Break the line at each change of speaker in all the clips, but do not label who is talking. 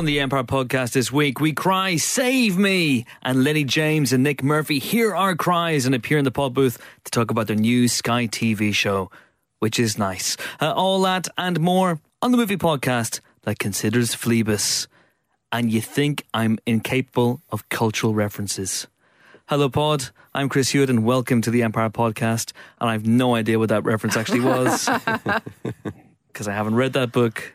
On the Empire podcast this week, we cry, Save me! And Lennie James and Nick Murphy hear our cries and appear in the pod booth to talk about their new Sky TV show, which is nice. Uh, all that and more on the movie podcast that considers Phlebas. And you think I'm incapable of cultural references. Hello, Pod. I'm Chris Hewitt, and welcome to the Empire podcast. And I have no idea what that reference actually was because I haven't read that book.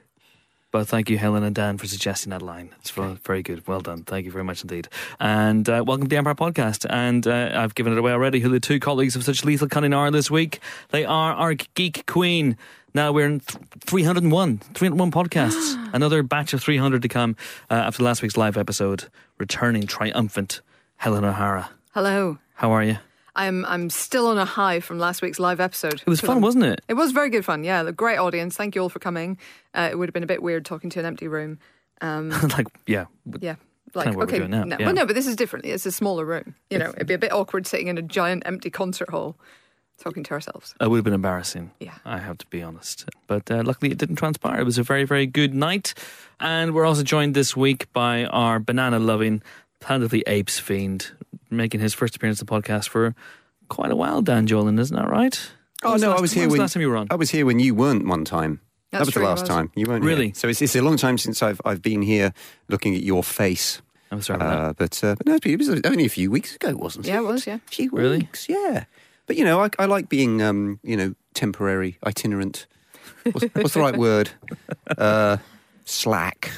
But thank you, Helen and Dan, for suggesting that line. It's very, very good. Well done. Thank you very much indeed. And uh, welcome to the Empire podcast. And uh, I've given it away already who the two colleagues of such lethal cunning are this week. They are our geek queen. Now we're in th- 301, 301 podcasts. Another batch of 300 to come uh, after last week's live episode. Returning triumphant, Helen O'Hara.
Hello.
How are you?
I'm I'm still on a high from last week's live episode.
It was fun, wasn't it?
It was very good fun. Yeah, a great audience. Thank you all for coming. Uh, it would have been a bit weird talking to an empty room. Um,
like, yeah.
yeah, like
what we're
okay,
doing now,
no,
yeah.
well, no, but this is different. It's a smaller room. You know, it'd be a bit awkward sitting in a giant empty concert hall talking to ourselves.
It would have been embarrassing.
Yeah.
I have to be honest. But uh, luckily it didn't transpire. It was a very, very good night. And we're also joined this week by our banana loving, Planet of the Apes fiend, making his first appearance on the podcast for quite a while, Dan Jolin, isn't that right?
Oh
When
no,
last-
I was
when
here
the
when
last time you were on.
I was here when you weren't one time.
That's
that was
true,
the last
was.
time you weren't here.
Really?
So it's, it's a long time since I've I've been here looking at your face.
I'm sorry about
Uh, but uh, but no, it was only a few weeks ago, wasn't it?
Yeah, it was. Yeah.
A few
Really?
weeks, yeah. But you know, I, I like being um, you know temporary, itinerant. What's, what's the right word? Uh, slack.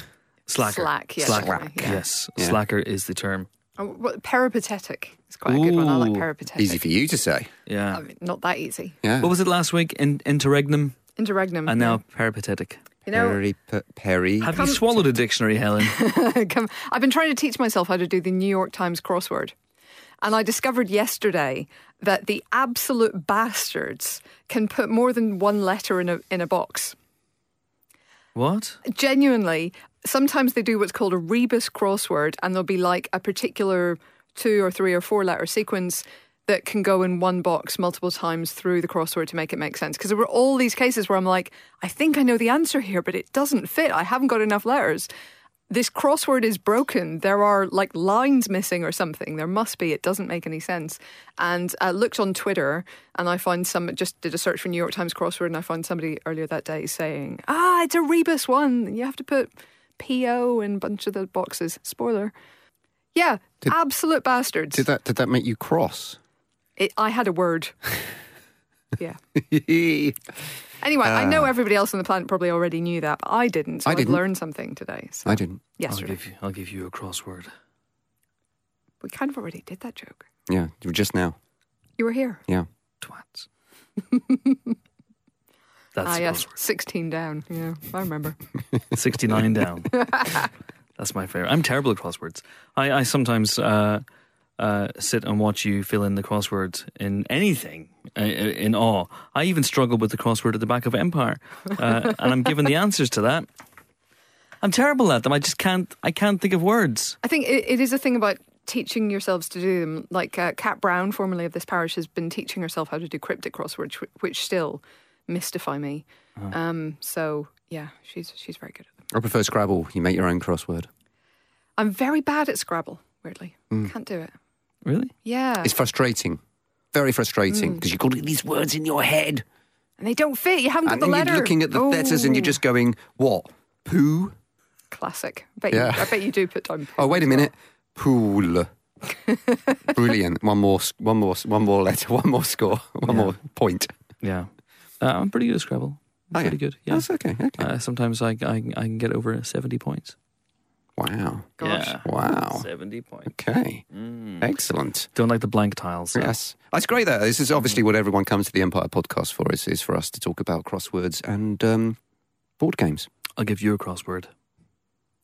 That. Slacker.
Slack, yeah,
Slacker.
definitely, yeah.
Yes.
Yeah.
Slacker is the term.
Oh, what- peripatetic is quite a good one. I like peripatetic.
Easy for you to say.
Yeah.
I mean, not that easy.
Yeah.
What was it last week? In, interregnum
Interregnum.
and now peripatetic.
you know,
Perry, pe- Perry.
Have you swallowed a dictionary, Helen?
Come, I've been trying to teach myself how to do the New York Times crossword. And I discovered yesterday that the absolute bastards can put more than one letter in a, in a box.
what?
Genuinely, sometimes they do what's called a rebus crossword, and there'll be like a particular two or three or four letter sequence that can go in one box multiple times through the crossword to make it make sense. Because there were all these cases where I'm like, I think I know the answer here, but it doesn't fit. I haven't got enough letters. This crossword is broken. There are like lines missing or something. There must be. It doesn't make any sense. And I looked on Twitter and I found some, just did a search for New York Times crossword and I found somebody earlier that day saying, ah, it's a rebus one. You have to put PO in a bunch of the boxes. Spoiler. Yeah,
Did-
absolute bastards.
Did that did that make you cross?
It, I had a word. yeah. Anyway, I know uh. everybody else on the planet probably already knew that, but I didn't. So
I didn't.
learned something today. So I
didn't.
I'll give, you, I'll give you a crossword.
We kind of already did that joke.
Yeah, just now.
You were here.
Yeah.
Twats. That's
ah, yes.
crossword.
16 down. Yeah, I remember.
69 down. That's my favorite. I'm terrible at crosswords. I, I sometimes uh, uh, sit and watch you fill in the crosswords in anything uh, in awe. I even struggle with the crossword at the back of Empire, uh, and I'm given the answers to that. I'm terrible at them. I just can't. I can't think of words.
I think it, it is a thing about teaching yourselves to do them. Like uh, Kat Brown, formerly of this parish, has been teaching herself how to do cryptic crosswords, which still mystify me.
Uh-huh.
Um, so yeah, she's she's very good at them.
I prefer Scrabble. You make your own crossword.
I'm very bad at Scrabble. Weirdly,
Mm.
can't do it.
Really?
Yeah,
It's frustrating. Very frustrating because you've got these words in your head.
and they don't fit. You haven't got
And
the
then
letter.
you're looking at the letters and you're
Oh.
just going, what? Poo?
classic. I bet,
Yeah.
you, I bet you do put down.
Oh, wait a minute. Pool. Brilliant. One more, one more, one more letter, one more score, one
Yeah.
more point.
Yeah. Uh, I'm pretty good at Scrabble. I'm
Oh, yeah.
pretty good. Yeah.
That's okay. Okay.
Uh, sometimes I, I I can get over 70 points.
wow.
Gosh.
Yeah.
Wow.
70 points.
Okay.
Mm.
Excellent.
Don't like the blank tiles. so-
Yes. That's great, though. This is obviously what everyone comes to the Empire podcast for, is, is for us to talk about crosswords and um, board games.
I'll give you a crossword.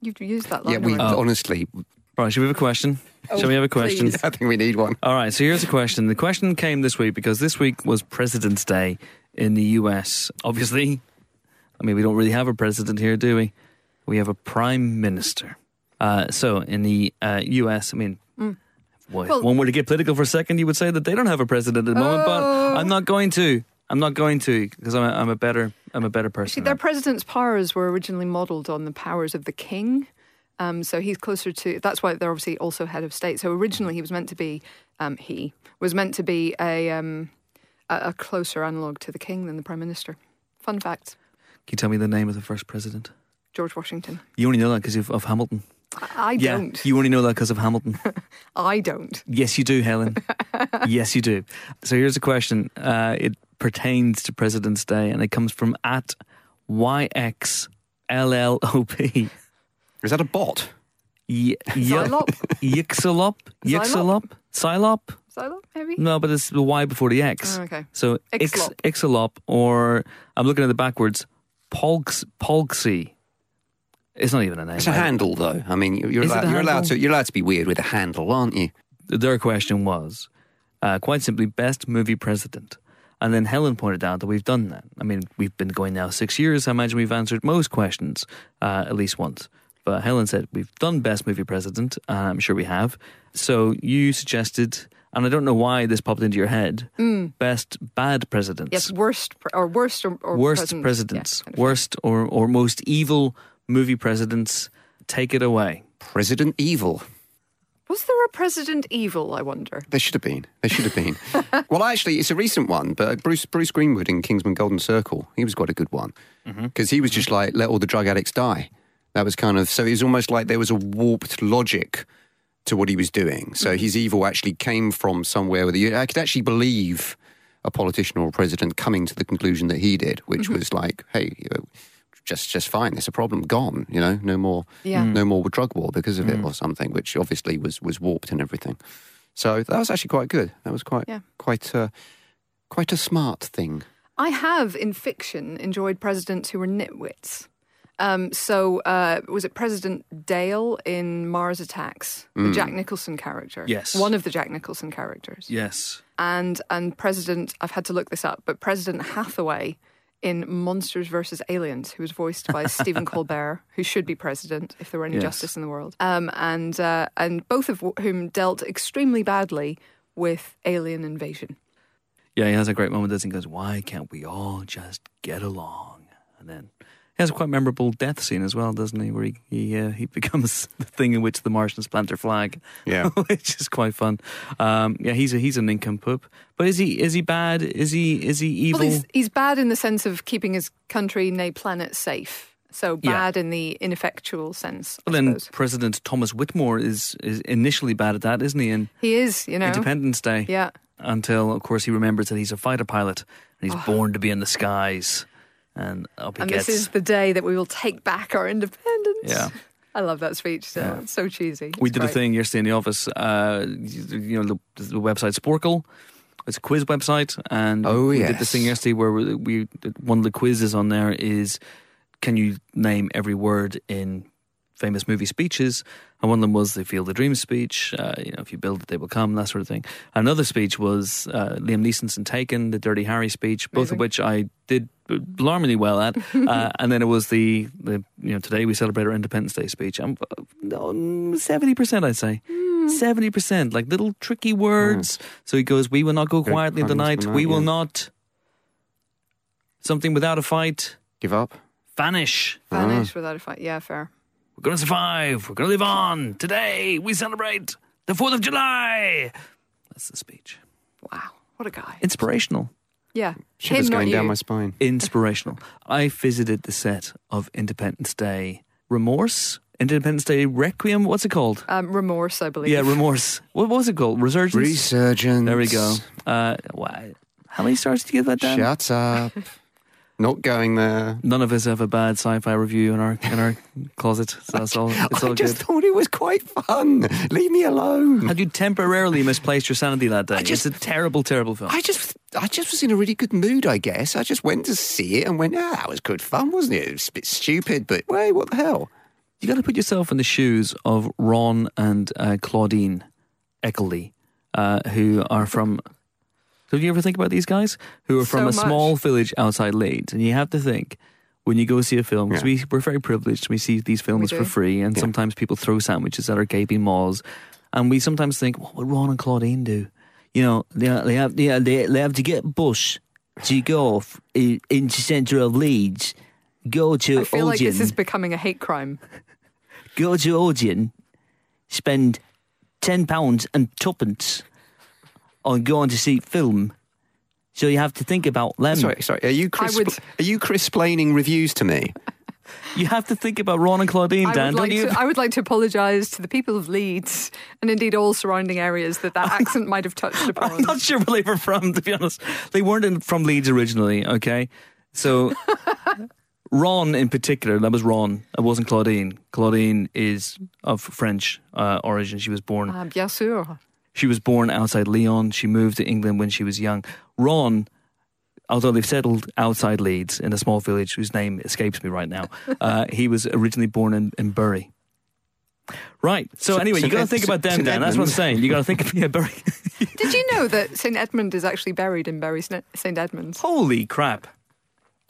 You've used that line.
Yeah, we
already.
Oh.
honestly,
All right, should we have a question?
Oh,
Shall we have a question?
please.
I think we need one.
All right, so here's a question. The question came this week because this week was President's Day in the US. Obviously, I mean, we don't really have a president here, do we? We have a prime minister. Uh, so in the uh, US, I mean,
Mm.
well,
Well-
one were to get political for a second, you would say that they don't have a president at the moment, but
Oh.
I'm not going to. I'm not going to because I'm a, I'm a better I'm a better person.
See, their president's powers were originally modelled on the powers of the king. Um, so he's closer to. That's why they're obviously also head of state. So originally he was meant to be. Um, he was meant to be a, um, a a closer analogue to the king than the prime minister. Fun fact:
Can you tell me the name of the first president?
George Washington.
You only know that because of, of Hamilton.
I, I
yeah,
don't.
you only know that because of Hamilton.
I don't.
yes, you do, Helen. yes, you do. So here's a question. Uh, it pertains to President's Day, and it comes from at YXLLOP.
Is that a bot?
Y-
Xylop?
Yixalop? Yixalop? Xylop?
Silo, maybe.
No, but it's the Y before the X.
Oh, okay.
So Ix,
Ixlop.
Ixalop, or I'm looking at it backwards, Polx, Polxy. It's not even a name.
It's a
right?
handle, though. I mean, you're allowed, you're allowed to you're allowed to be weird with a handle, aren't you?
Their question was uh, quite simply best movie president. And then Helen pointed out that we've done that. I mean, we've been going now six years. I imagine we've answered most questions uh, at least once. But Helen said we've done best movie president. and I'm sure we have. So you suggested, and I don't know why this popped into your head, mm. best bad presidents.
Yes, worst pre- or worst or, or
worst
president.
presidents,
Yeah,
worst or, or most evil movie presidents. Take it away.
President Evil.
Was there a President Evil? I wonder.
There should have been. There should have been. well, actually, it's a recent one, but uh, Bruce Bruce Greenwood in Kingsman Golden Circle, he was quite a good one mm-hmm. because he was just like let all the drug addicts die. That was kind of so. It was almost like there was a warped logic to what he was doing. So mm-hmm. his evil actually came from somewhere where you, I could actually believe a politician or a president coming to the conclusion that he did, which mm-hmm. was like, hey. You know, just, just fine. There's a problem. Gone. You know, no more,
Yeah.
no more drug war because of it mm. or something, which obviously was was warped and everything. So that was actually quite good. That was quite
Yeah.
quite uh, quite a smart thing.
I have in fiction enjoyed presidents who were nitwits. Um, so uh, was it President Dale in Mars Attacks, the Jack Nicholson character?
Yes.
one of the Jack Nicholson characters.
Yes.
and and President I've had to look this up, but President Hathaway in Monsters vs Aliens, who was voiced by Stephen Colbert, who should be president if there were any
Yes.
justice in the world, um, and uh, and both of whom dealt extremely badly with alien invasion.
Yeah, he has a great moment. Doesn't he? He goes, "Why can't we all just get along?" And then he has a quite memorable death scene as well, doesn't he? Where he he, uh, he becomes the thing in which the Martians plant their flag.
Yeah.
which is quite fun. Um, yeah, he's a he's a nincompoop. But is he is he bad? Is he is he evil?
Well, he's, he's bad in the sense of keeping his country, nay, planet safe. So
Yeah.
bad in the ineffectual sense. I
well, then
suppose.
President Thomas Whitmore is is initially bad at that, isn't he? In
he is, you know.
Independence Day.
Yeah.
Until of course he remembers that he's a fighter pilot and he's born to be in the skies, and up he.
And
gets.
this is the day that we will take back our independence.
Yeah.
I love that speech. So
Yeah.
It's so cheesy.
We
It's
did a thing yesterday in the office. Uh, you you know the, the website Sporcle. It's a quiz website, and
Oh,
we did
yes.
this thing yesterday where we, we one of the quizzes on there is can you name every word in famous movie speeches? And one of them was the Field of Dreams speech. Uh, you know, if you build it, they will come. That sort of thing. Another speech was uh, Liam Neeson's in Taken, the Dirty Harry speech, both
Amazing.
of which I did alarmingly well at. uh, and then it was the, the you know today we celebrate our Independence Day speech. I'm seventy percent, I'd say. Seventy percent, like little tricky words. So he goes, "We will not go quietly in the night. We will
yeah.
not something without a fight
Give up.
vanish.
Vanish without a fight. Yeah, fair.
We're going to survive. We're going to live on. Today we celebrate the Fourth of July." That's the speech.
Wow. What a guy.
Inspirational.
Yeah.
Shivers
Him, not
going down
you.
my spine.
Inspirational. I visited the set of Independence Day Remorse. Independence Day Requiem. What's it called?
um, remorse, I believe.
Yeah, Remorse. What was it called? Resurgence.
Resurgence.
There we go. Uh, why? How many stars did you give that, Dan?
Shut up. Not going there.
None of us have a bad sci-fi review in our in our closet, so that's all. It's
I
all
just
good.
thought it was quite fun. Leave me alone.
Had you temporarily misplaced your sanity that day?
just-
it's a terrible, terrible film.
I just, I just was in a really good mood, I guess. I just went to see it and went, ah, that was good fun, wasn't it? It was a bit stupid, but wait, what the hell?
you got to put yourself in the shoes of Ron and uh, Claudine Eckerly, uh, who are from. Did you ever think about these guys who are from
So
a
much.
small village outside Leeds? And you have to think when you go see a film because
Yeah.
we we're very privileged. We see these films for free, and
Yeah.
sometimes people throw sandwiches at our gaping maws, and we sometimes think, what would Ron and Claudine do? You know, they, they have they, they, they have to get a bus to go off i- into centre of Leeds, go to
I feel like this is becoming a hate crime.
go to Odeon, spend ten pounds and tuppence on going to see film. So you have to think about them.
Sorry, sorry. Are you Chris?
would-
Are you Chris splaining reviews to me?
You have to think about Ron and Claudine,
I
Dan,
would,
don't
like
you?
to, I would like to apologise to the people of Leeds and indeed all surrounding areas that that accent might have touched upon.
I'm not sure where they were from, to be honest. They weren't in, from Leeds originally, okay? So, Ron in particular, that was Ron. It wasn't Claudine. Claudine is of French uh, origin. She was born.
Ah, bien sûr.
She was born outside Lyon. She moved to England when she was young. Ron, although they've settled outside Leeds in a small village whose name escapes me right now, uh, he was originally born in, in Bury. Right. So,
St-
anyway, you
St.
got to
Ed-
think about them,
St.
Dan. That's what I'm saying. You got to think of yeah, Bury.
Did you know that St Edmund is actually buried in Bury St Edmunds?
Holy crap.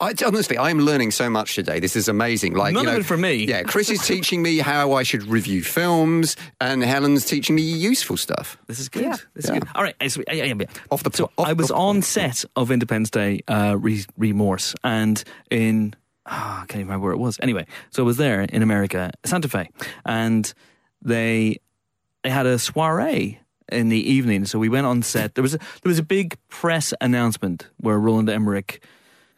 I, honestly, I'm learning so much today. This is amazing. Like
None
you
of
know,
it for me.
Yeah, Chris is teaching me how I should review films, and Helen's teaching me useful stuff.
This is good.
Yeah.
This is
Yeah.
good. All right. So, yeah, yeah, yeah.
Off the
So
off
I was
the-
on set of Independence Day uh, re- Remorse, and in ah, I can't even remember where it was. Anyway, so I was there in America, Santa Fe, and they they had a soiree in the evening. So we went on set. There was a, there was a big press announcement where Roland Emmerich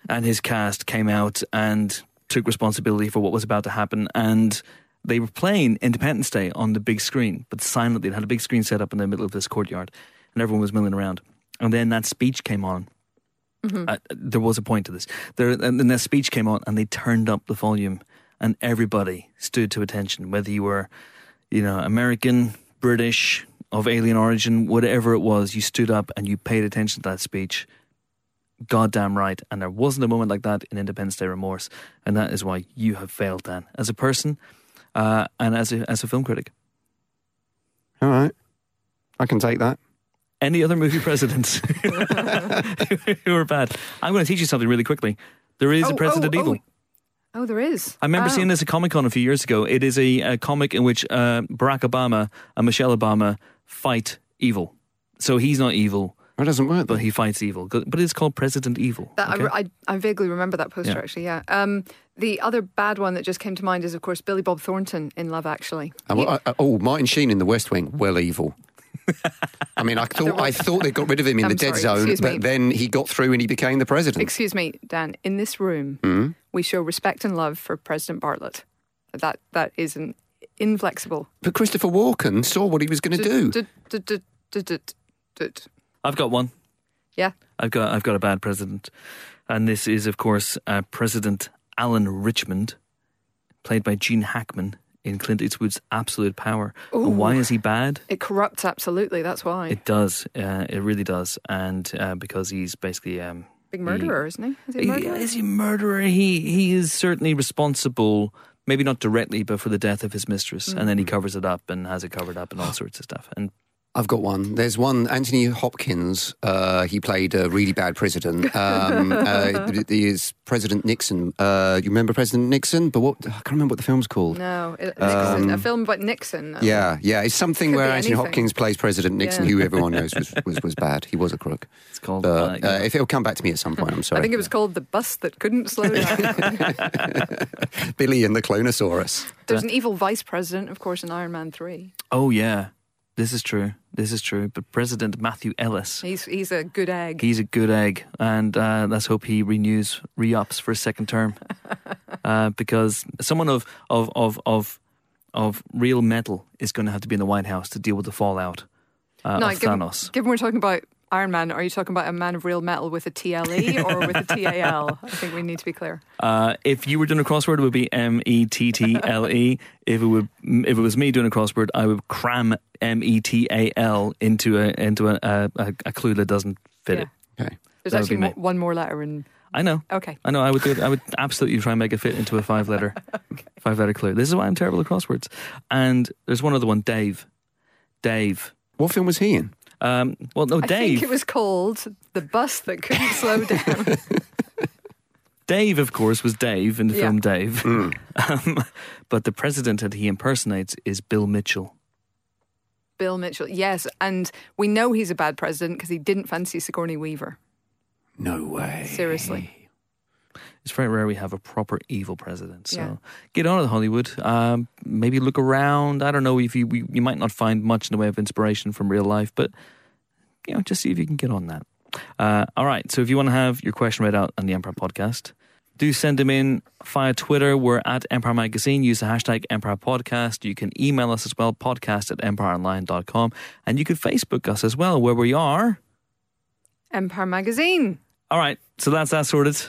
and his cast came out and took responsibility for what was about to happen and they were playing Independence Day on the big screen, but silently. They had a big screen set up in the middle of this courtyard, and everyone was milling around. And then that speech came on. Uh, there was a point to this. There, and then that speech came on, and they turned up the volume, and everybody stood to attention, whether you were, you know, American, British, of alien origin, whatever it was. You stood up and you paid attention to that speech goddamn right. And there wasn't a moment like that in Independence Day Remorse. And that is why you have failed, Dan, as a person uh, and as a, as a film critic.
All right, I can take that.
Any other movie presidents who are bad? I'm going to teach you something really quickly. There is
Oh,
a President
oh, oh.
Evil.
Oh, there is.
I remember
Oh.
seeing this at Comic Con a few years ago. It is a, a comic in which uh, Barack Obama and Michelle Obama fight evil. So he's not evil,
That doesn't work.
but he fights evil. But it's called President Evil.
That,
okay?
I, I, I vaguely remember that poster
Yeah.
actually. Yeah. Um, the other bad one that just came to mind is, of course, Billy Bob Thornton in Love Actually.
Uh, well, I- oh, Martin Sheen in The West Wing, well evil. I mean, I thought I thought they got rid of him in
I'm
the dead
sorry,
zone, but
me.
then he got through and he became the president.
Excuse me, Dan. In this room,
Hmm?
we show respect and love for President Bartlet. That that is an inflexible.
but Christopher Walken saw what he was going to do.
I've got one.
Yeah.
I've got I've got a bad president, and this is of course uh, President Alan Richmond, played by Gene Hackman in Clint Eastwood's Absolute Power. And why is he bad?
It corrupts absolutely. That's why.
It does. Uh, it really does, and uh, because he's basically um,
Big murderer, isn't he? Is he a murderer?
is he a murderer? He he is certainly responsible. Maybe not directly, but for the death of his mistress, and then he covers it up and has it covered up and all sorts of stuff. And
I've got one. There's one. Anthony Hopkins. Uh, he played a really bad president. Um, uh, he is President Nixon. Uh, you remember President Nixon? But what? I can't remember what the film's called.
no, it, Nixon, a film about Nixon.
Um, Yeah, yeah. It's something where Anthony
anything.
Hopkins plays President Nixon,
Yeah.
who everyone knows was, was, was bad. He was a crook.
it's called.
But
uh,
uh, if it'll come back to me at some point, I'm sorry.
I think it was called the bus that couldn't slow down.
Billy and the Cloneasaurus.
There's an evil vice president, of course, in Iron Man Three.
oh yeah, this is true. This is true. But President Matthew Ellis.
He's he's a good egg.
He's a good egg, and uh, let's hope he renews, re-ups for a second term, uh, because someone of of of of of real metal is going to have to be in the White House to deal with the fallout uh,
no,
of
given,
Thanos.
given we're talking about Iron Man, are you talking about a man of real metal with a TLE or with a TAL? I think we need to be clear.
Uh, if you were doing a crossword, it would be M E T T L E. If it would, if it was me doing a crossword, I would cram M E T A L into a into a, a, a, a clue that doesn't fit
Yeah.
it.
Okay.
There's
That
actually mo- one more letter in.
I know.
Okay.
I know. I would do it. I would absolutely try and make it fit into a five letter, five letter clue. This is why I'm terrible at crosswords. And there's one other one, Dave. Dave.
What film was he in?
Um, well, no, Dave.
I think it was called the bus that couldn't slow down.
Dave, of course, was Dave in the
Yeah.
film Dave. Um, but the president that he impersonates is Bill Mitchell.
Bill Mitchell. Yes, and we know he's a bad president because he didn't fancy Sigourney Weaver.
No way.
Seriously.
It's very rare we have a proper evil president. So
Yeah.
get on it, Hollywood. Um, maybe look around. I don't know if you you might not find much in the way of inspiration from real life, but you know, just see if you can get on that. Uh, all right. So if you want to have your question read out on the Empire podcast, do send them in via Twitter. We're at Empire Magazine. Use the hashtag Empire Podcast. You can email us as well, podcast at empireonline.com. And you can Facebook us as well, where we are.
Empire Magazine.
All right. So that's that sorted.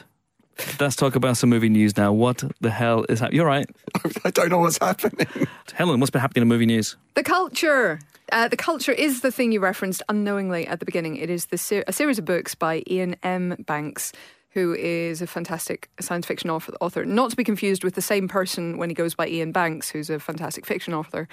Let's talk about some movie news now. What the hell is happening? You're right.
I don't know what's happening.
Helen, what's been happening in movie news?
The culture. Uh, the culture is the thing you referenced unknowingly at the beginning. It is the ser- a series of books by Iain M. Banks, who is a fantastic science fiction author, author. Not to be confused with the same person when he goes by Iain Banks, who's a fantastic fiction author.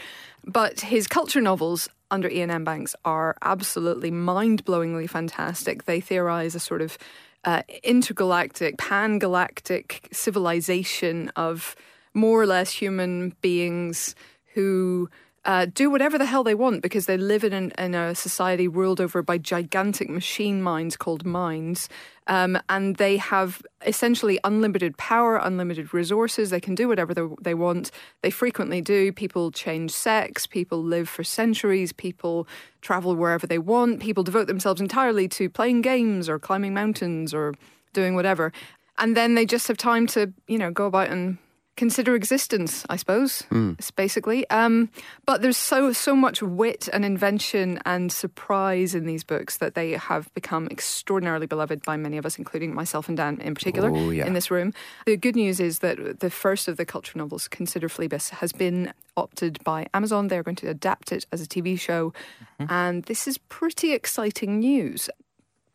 But his culture novels under Iain M. Banks are absolutely mind blowingly fantastic. They theorize a sort of uh, intergalactic, pan galactic civilization of more or less human beings who uh, do whatever the hell they want because they live in, an, in a society ruled over by gigantic machine minds called minds. Um, and they have essentially unlimited power, unlimited resources. They can do whatever they, they want. They frequently do. People change sex. People live for centuries. People travel wherever they want. People devote themselves entirely to playing games or climbing mountains or doing whatever. And then they just have time to, you know, go about and consider existence, I suppose, It's basically. Um, but there's so so much wit and invention and surprise in these books that they have become extraordinarily beloved by many of us, including myself and Dan in particular
Oh, yeah.
in this room. The good news is that the first of the culture novels, Consider Phlebas, has been opted by Amazon. They're going to adapt it as a TV show, and this is pretty exciting news.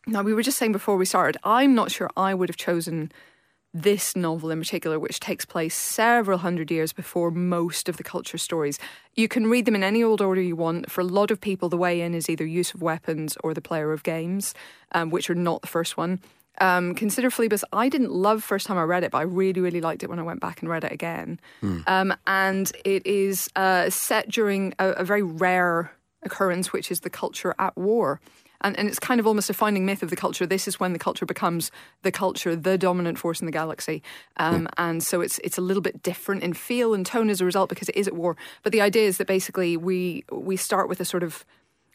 Now, we were just saying before we started, I'm not sure I would have chosen this novel in particular, which takes place several hundred years before most of the culture stories. You can read them in any old order you want. For a lot of people, the way in is either use of weapons or the player of games, um, which are not the first one. Um, Consider Phlebas, I didn't love first time I read it, but I really, really liked it when I went back and read it again. Um, and it is uh, set during a, a very rare occurrence, which is the culture at war. And, and it's kind of almost a finding myth of the culture. This is when the culture becomes the culture, the dominant force in the galaxy. Um, And so it's it's a little bit different in feel and tone as a result because it is at war. But the idea is that basically we we start with a sort of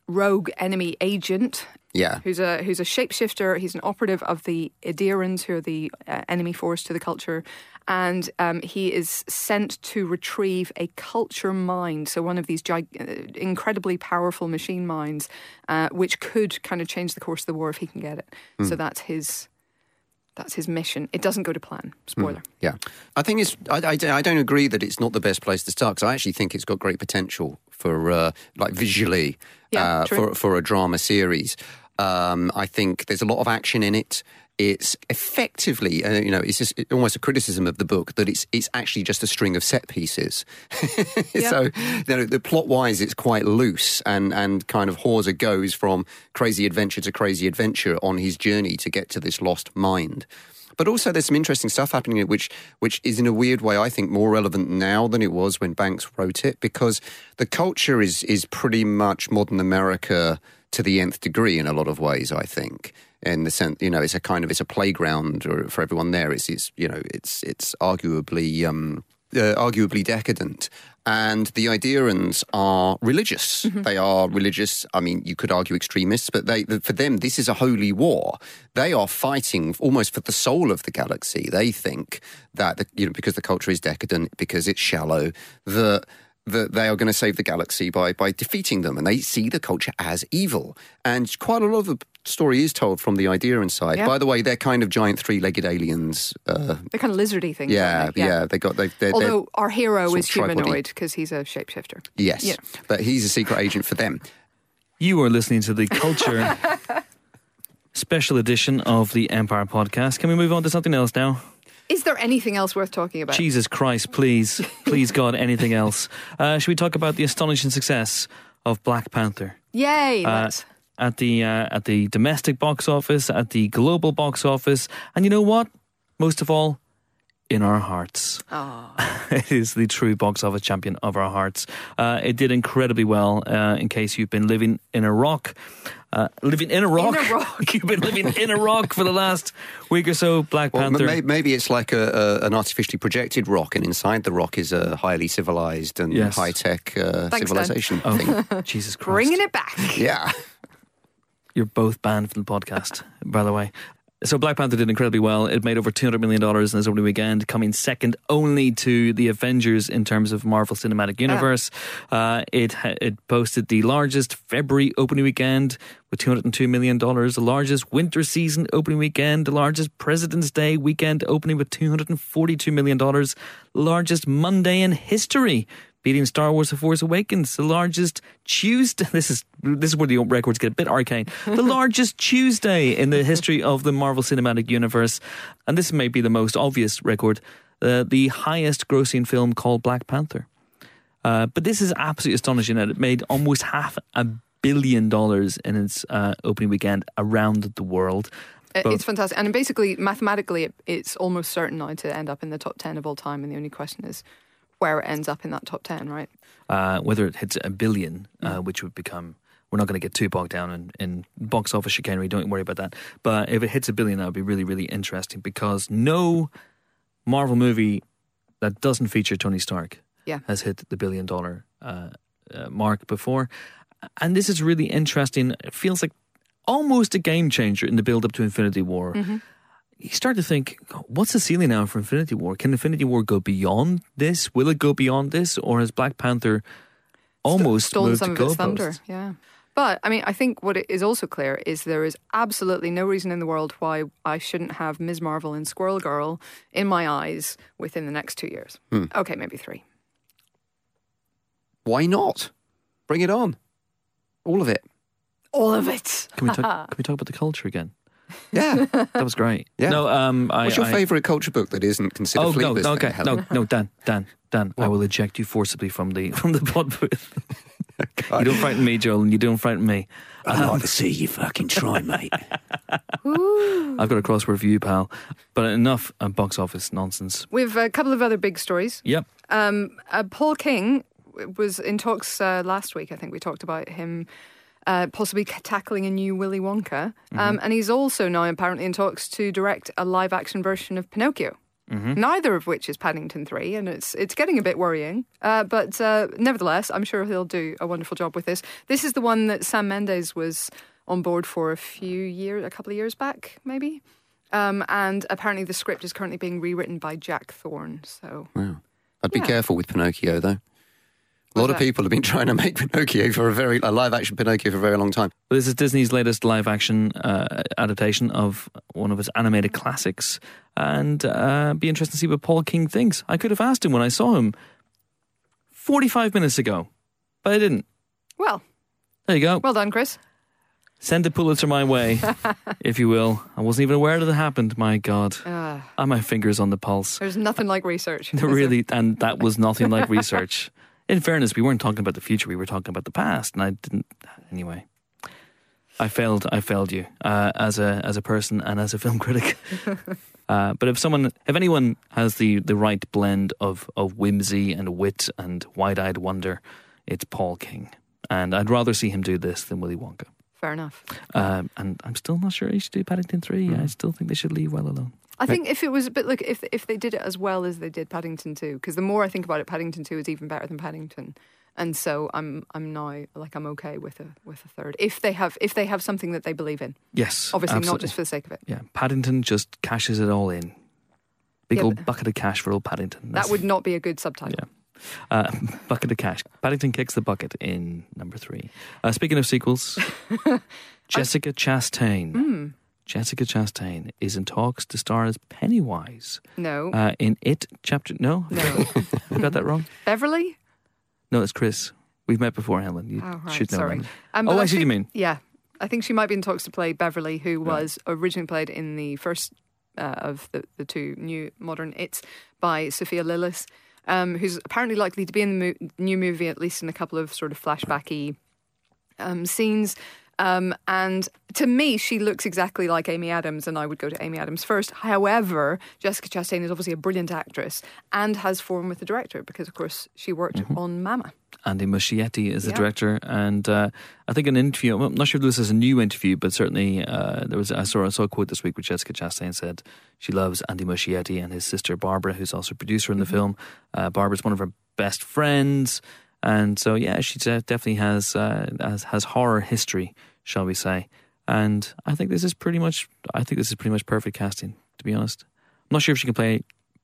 rogue enemy agent
Yeah.
who's a who's a shapeshifter. He's an operative of the Idirans, who are the uh, enemy force to the culture, and um, he is sent to retrieve a culture mind. So one of these gig- uh, incredibly powerful machine minds, uh, which could kind of change the course of the war if he can get it. So that's his that's his mission. It doesn't go to plan. Spoiler.
Yeah, I think it's. I, I, I don't agree that it's not the best place to start because I actually think it's got great potential for uh, like visually
Yeah,
uh, for for a drama series. Um, I think there's a lot of action in it. It's effectively, uh, you know, it's just almost a criticism of the book that it's it's actually just a string of set pieces. so, you know, the plot wise, it's quite loose, and and kind of Horza goes from crazy adventure to crazy adventure on his journey to get to this lost mind. But also, there's some interesting stuff happening which which is in a weird way, I think, more relevant now than it was when Banks wrote it, because the culture is is pretty much modern America to the nth degree in a lot of ways. I think, in the sense, you know, it's a kind of it's a playground for everyone there. It's, it's you know, it's it's arguably. Um, uh, arguably decadent. And the Idirans are religious. They are religious. I mean, you could argue extremists, but they, for them, this is a holy war. They are fighting almost for the soul of the galaxy. They think that, the, you know, because the culture is decadent, because it's shallow, that that they are going to save the galaxy by by defeating them, and they see the culture as evil. And quite a lot of the story is told from the Idiran side.
Yeah.
By the way, they're kind of giant three-legged aliens. Uh,
They're kind of lizardy things.
yeah,
they?
yeah, They got they. They're, they're-
Although our hero is humanoid because he's a shapeshifter.
Yes,
Yeah.
but he's a secret agent for them.
You are listening to the Culture special edition of the Empire podcast. Can we move on to something else now?
Is there anything else worth talking about?
Jesus Christ, please, please, God, anything else? Uh, should we talk about the astonishing success of Black Panther
Yay!
Uh,
let's.
At the uh, at the domestic box office, at the global box office, and you know what? Most of all, in our hearts. it is the true box office champion of our hearts. Uh, it did incredibly well. Uh, in case you've been living in Iraq, Uh, living in a rock.
a rock.
You've been living in a rock for the last week or so. Black
Well,
Panther.
maybe, maybe it's like a, a, an artificially projected rock, and inside the rock is a highly civilized and
Yes.
high tech uh, civilization
Oh,
thing.
Jesus Christ.
Bringing it back.
Yeah.
You're both banned from the podcast, by the way. So Black Panther did incredibly well. It made over two hundred million dollars in its opening weekend, coming second only to the Avengers in terms of Marvel Cinematic Universe. Uh, it it posted the largest February opening weekend with two hundred and two million dollars, the largest winter season opening weekend, the largest President's Day weekend opening with two hundred and forty two million dollars, largest Monday in history beating Star Wars: The Force Awakens, the largest Tuesday. This is this is where the records get a bit arcane. The largest Tuesday in the history of the Marvel Cinematic Universe, and this may be the most obvious record. Uh, the highest grossing film called Black Panther. Uh, but this is absolutely astonishing that it made almost half a billion dollars in its uh, opening weekend around the world. Both.
It's fantastic. And basically, mathematically, it, it's almost certain now to end up in the top 10 of all time. And the only question is where it ends up in that top 10, right?
uh, whether it hits a billion, uh, which would become. We're not going to get too bogged down in, in box office chicanery. Don't worry about that. But if it hits a billion, that would be really, really interesting because no Marvel movie that doesn't feature Tony Stark
Yeah.
has hit the billion dollar uh, uh, mark before. And this is really interesting. It feels like almost a game changer in the build up to Infinity War. You start to think, what's the ceiling now for Infinity War? Can Infinity War go beyond this? Will it go beyond this? Or has Black Panther almost
stolen
moved
some
the
of its thunder. Yeah. But I mean, I think what is also clear is there is absolutely no reason in the world why I shouldn't have Ms. Marvel and Squirrel Girl in my eyes within the next two years. Hmm. Okay, maybe three.
Why not? Bring it on. All of it.
All of it.
Can we talk? can we talk about the culture again?
Yeah.
That was great.
Yeah.
No, um, I,
What's your
I-
favourite culture book that isn't considered
Oh no,
Fleetwood's
no,
then,
okay,
Helen?
no, no, Dan, Dan, Dan. I will eject you forcibly from the from the pod booth. you don't frighten me, Joel, and you don't frighten me.
I'd like to see you fucking try, mate.
I've got a crossword for you, pal. But enough uh, box office nonsense.
We've a couple of other big stories.
Yep.
Um, uh, Paul King was in talks uh, last week. I think we talked about him uh, possibly tackling a new Willy Wonka, um, and he's also now apparently in talks to direct a live-action version of Pinocchio. Neither of which is Paddington Three, and it's it's getting a bit worrying. Uh, but uh, nevertheless, I'm sure he'll do a wonderful job with this. This is the one that Sam Mendes was on board for a few years, a couple of years back, maybe. Um, and apparently, the script is currently being rewritten by Jack Thorne. So
Wow. I'd be
Yeah.
careful with Pinocchio, though. A lot of people have been trying to make Pinocchio for a very a live action Pinocchio for a very long time.
But this is Disney's latest live action uh, adaptation of one of its animated classics. And uh, be interested to see what Paul King thinks. I could have asked him when I saw him 45 minutes ago, but I didn't.
well,
There you go.
well done, Chris.
Send a Pulitzer my way, if you will. I wasn't even aware that it happened. My God.
Uh,
I my fingers on the pulse.
there's nothing like research.
really, and that was nothing like research. In fairness, we weren't talking about the future; we were talking about the past, and I didn't. Anyway, I failed. I failed you uh, as a as a person and as a film critic. Uh, but if someone, if anyone has the, the right blend of, of whimsy and wit and wide eyed wonder, it's Paul King. And I'd rather see him do this than Willy Wonka.
Fair enough.
Um, and I'm still not sure he should do Paddington 3. I still think they should leave well alone.
I think if it was a bit like if if they did it as well as they did Paddington Two, because the more I think about it, Paddington Two is even better than Paddington, and so I'm I'm now like I'm okay with a with a third if they have if they have something that they believe in.
Yes.
Obviously, not just for the sake of it.
Yeah, Paddington just cashes it all in. Big
Yeah,
old bucket of cash for old Paddington.
That would not be a good subtitle.
Yeah. Uh, bucket of cash. Paddington kicks the bucket in number three. Uh, speaking of sequels, Jessica Chastain.
Hmm.
Jessica Chastain is in talks to star as Pennywise
No,
uh, in It Chapter. No,
no.
I got that wrong.
Beverly.
No, it's Chris. We've met before, Helen. You
Oh, right.
should know.
Sorry. Um,
Oh, I see what you mean.
Yeah, I think she might be in talks to play Beverly, who was originally played in the first uh, of the, the two new modern It's by Sophia Lillis, um, who's apparently likely to be in the mo- new movie, at least in a couple of sort of flashbacky um, scenes. Um, and to me, she looks exactly like Amy Adams, and I would go to Amy Adams first. However, Jessica Chastain is obviously a brilliant actress and has form with the director because, of course, she worked on Mama.
Andy Muschietti is the
Yeah.
director, and uh, I think an interview. I'm not sure if this is a new interview, but certainly uh, there was. I saw I saw a quote this week where Jessica Chastain said she loves Andy Muschietti and his sister Barbara, who's also a producer in the film. Uh, Barbara's one of her best friends, and so yeah, she de- definitely has, uh, has has horror history, shall we say? And I think this is pretty much. I think this is pretty much perfect casting. To be honest, I'm not sure if she can play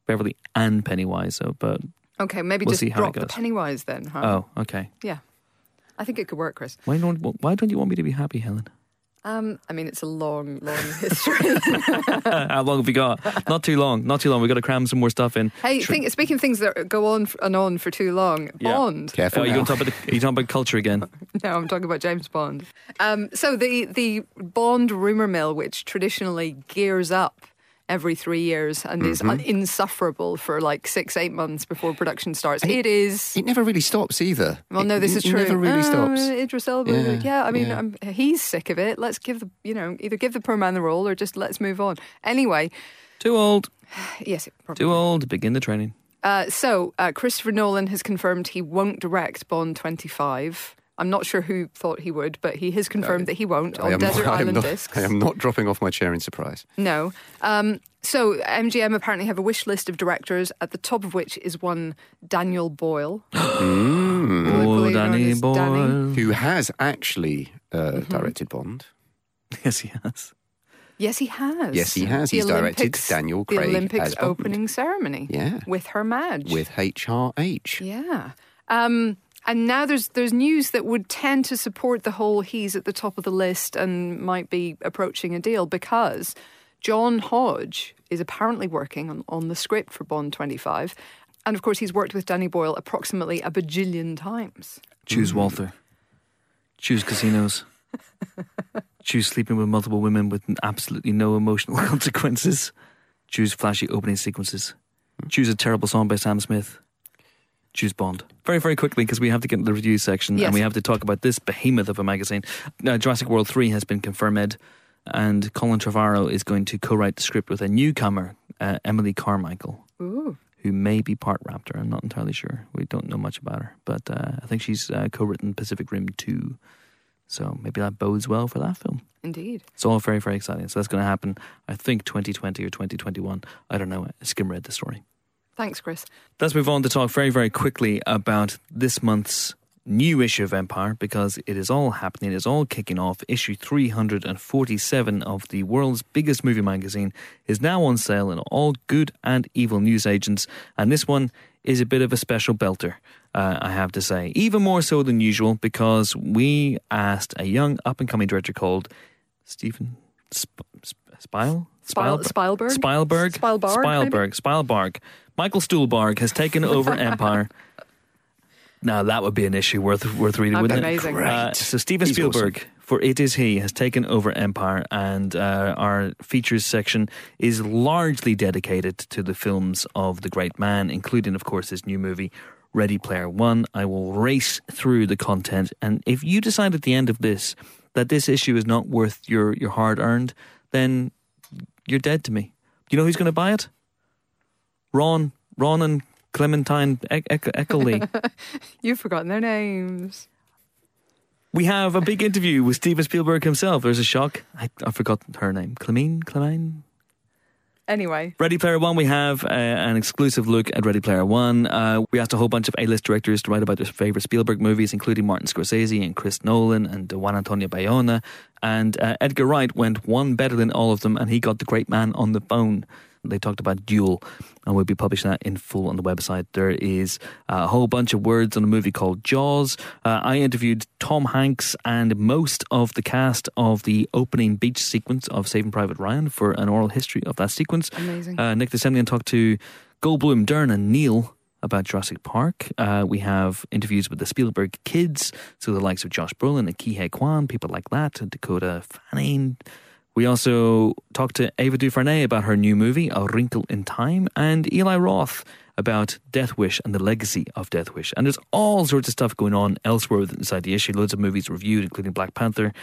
Beverly and Pennywise, though. But
Okay, maybe
We'll
just
see how it
drop the. Pennywise then, huh?
oh, okay.
Yeah. I think it could work, Chris.
Why don't Why don't you want me to be happy, Helen?
Um, I mean, it's a long, long history.
How long have we got? Not too long. Not too long. We've got to cram some more stuff in.
hey,
Tr-
think, speaking of things that go on f- and on for too long,
Yeah.
Bond.
Careful
Oh, you
now.
going to talk about the, are you talking about culture again?
No, I'm talking about James Bond. Um, so the the Bond rumor mill, which traditionally gears up every three years and is un- insufferable for like six, eight months before production starts,
And
it is.
It never really stops either.
Well, no, this
it
is true.
It never really
Oh,
stops.
Idris Elba.
Yeah,
Yeah, I mean,
yeah.
um, he's sick of it. Let's give the, you know, either give the poor man the role or just let's move on. Anyway,
Too old.
yes, probably.
Too old. Begin the training.
Uh, so, uh, Christopher Nolan has confirmed he won't direct Bond 25. I'm not sure who thought he would, but he has confirmed that he won't
I
on
am,
Desert
I
Island
not,
discs.
I am not dropping off my chair in surprise.
No. Um, so MGM apparently have a wish list of directors, at the top of which is one Daniel Boyle.
Mm.
Oh,
known
Danny Boyle.
Danny.
Who has actually uh,
Mm-hmm.
directed Bond?
Yes, he has.
Yes, he has.
Yes, he has.
The
He's directed
Olympics-
Daniel
The
Craig
Olympics
as
opening ceremony.
Yeah.
With her Madge.
With HRH.
Yeah. Um, and now there's there's news that would tend to support the whole he's at the top of the list and might be approaching a deal because John Hodge is apparently working on, on the script for Bond 25. And of course, he's worked with Danny Boyle approximately a bajillion times.
Choose mm. Walther. Choose casinos. Choose sleeping with multiple women with absolutely no emotional consequences. Choose flashy opening sequences. Hmm. Choose a terrible song by Sam Smith. Choose Bond. Very, very quickly, because we have to get into the review section
Yes.
and we have to talk about this behemoth of a magazine. Now, Jurassic World 3 has been confirmed, and Colin Trevorrow is going to co write the script with a newcomer, uh, Emily Carmichael
Ooh.
who may be part Raptor. I'm not entirely sure. We don't know much about her, but uh, I think she's uh, co-written Pacific Rim 2. So maybe that bodes well for that film.
Indeed.
It's all very, very exciting. So that's going to happen, I think, 2020 or 2021. I don't know. Skim read the story.
Thanks, Chris.
Let's move on to talk very, very quickly about this month's new issue of Empire because it is all happening. It is all kicking off. Issue 347 of the world's biggest movie magazine is now on sale in all good and evil newsagents. And this one is a bit of a special belter, uh, I have to say. Even more so than usual because we asked a young up and coming director called Stephen Sp- Sp- Spile?
Spile- Spielberg?
Spielberg?
Spielberg.
Spielberg. Spielberg. Michael Stuhlbarg has taken over Empire. Now that would be an issue worth worth reading,
That'd
wouldn't
be
it?
amazing.
Uh, so Steven
He's
Spielberg, for It Is He, has taken over Empire, and uh, our features section is largely dedicated to the films of the great man, including, of course, his new movie. Ready Player One. I will race through the content, and if you decide at the end of this that this issue is not worth your, your hard earned, then you're dead to me. You know who's going to buy it? Ron, Ron and Clementine Eck- Eck- Eckerly.
You've forgotten their names.
we have a big interview with Steven Spielberg himself. There's a shock. I, I forgot her name. Clemine? Clemine?
Anyway,
Ready Player One, we have uh, an exclusive look at Ready Player One. Uh, we asked a whole bunch of A-list directors to write about their favourite Spielberg movies, including Martin Scorsese and Chris Nolan and Juan Antonio Bayona. And uh, Edgar Wright went one better than all of them, and he got the great man on the phone. They talked about Duel, and we'll be publishing that in full on the website. There is a whole bunch of words on a movie called Jaws. Uh, I interviewed Tom Hanks and most of the cast of the opening beach sequence of Saving Private Ryan for an oral history of that sequence.
amazing.
Uh, Nick de Semlyen talked to Goldblum, Dern, and Neill about Jurassic Park. Uh, we have interviews with the Spielberg kids, so the likes of Josh Brolin and Ke Huy Quan, people like that, and Dakota Fanning. We also talked to Ava DuVernay about her new movie, A Wrinkle in Time, and Eli Roth about Death Wish and the legacy of Death Wish. And there's all sorts of stuff going on elsewhere inside the issue. Loads of movies reviewed, including Black Panther,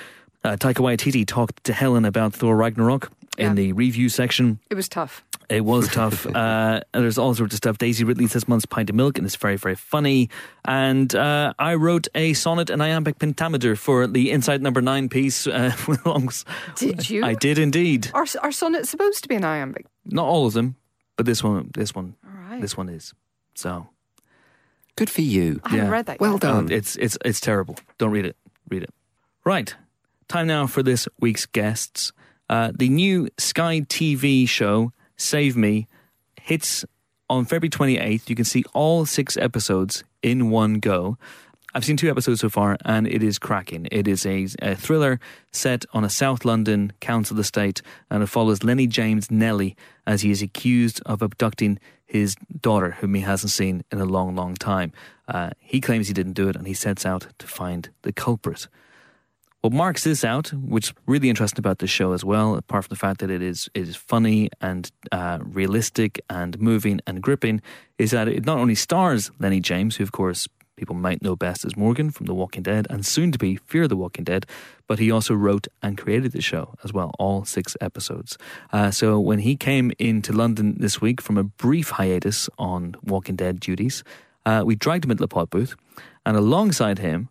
Uh, Taika Waititi talked to Helen about Thor Ragnarok
Yeah.
in the review section.
It was tough.
It was tough. uh, and there's all sorts of stuff. Daisy Ridley says month's pint of milk, and it's very, very funny. And uh, I wrote a sonnet and iambic pentameter for the Inside Number Nine piece. Uh,
Did you?
I did indeed.
Our, our sonnet's supposed to be an iambic.
Not all of them, but this one, this one,
All right.
this one is. So
Good for you.
I haven't
yeah.
read that
Well done.
Um, it's it's it's terrible. Don't read it. Read it. Right. Time now for this week's guests. Uh, the new Sky TV show Save Me hits on February 28th. You can see all six episodes in one go. I've seen two episodes so far, and it is cracking. It is a, a thriller set on a South London council estate, and it follows Lennie James Nelly as he is accused of abducting his daughter, whom he hasn't seen in a long, long time. Uh, he claims he didn't do it, and he sets out to find the culprit. What marks this out, which is really interesting about this show as well, apart from the fact that it is it is funny and uh, realistic and moving and gripping, is that it not only stars Lennie James, who of course people might know best as Morgan from The Walking Dead and soon to be Fear the Walking Dead, but he also wrote and created the show as well, all six episodes. Uh, so when he came into London this week from a brief hiatus on Walking Dead duties, uh, we dragged him into the pod booth, and alongside him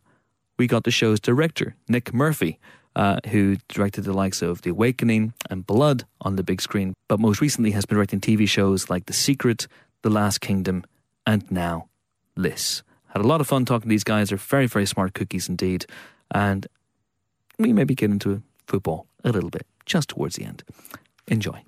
we got the show's director, Nick Murphy, uh, who directed the likes of The Awakening and Blood on the big screen, but most recently has been directing TV shows like The Secret, The Last Kingdom, and now Liss. Had a lot of fun talking to these guys. They're very, very smart cookies indeed. And we maybe get into football a little bit just towards the end. Enjoy.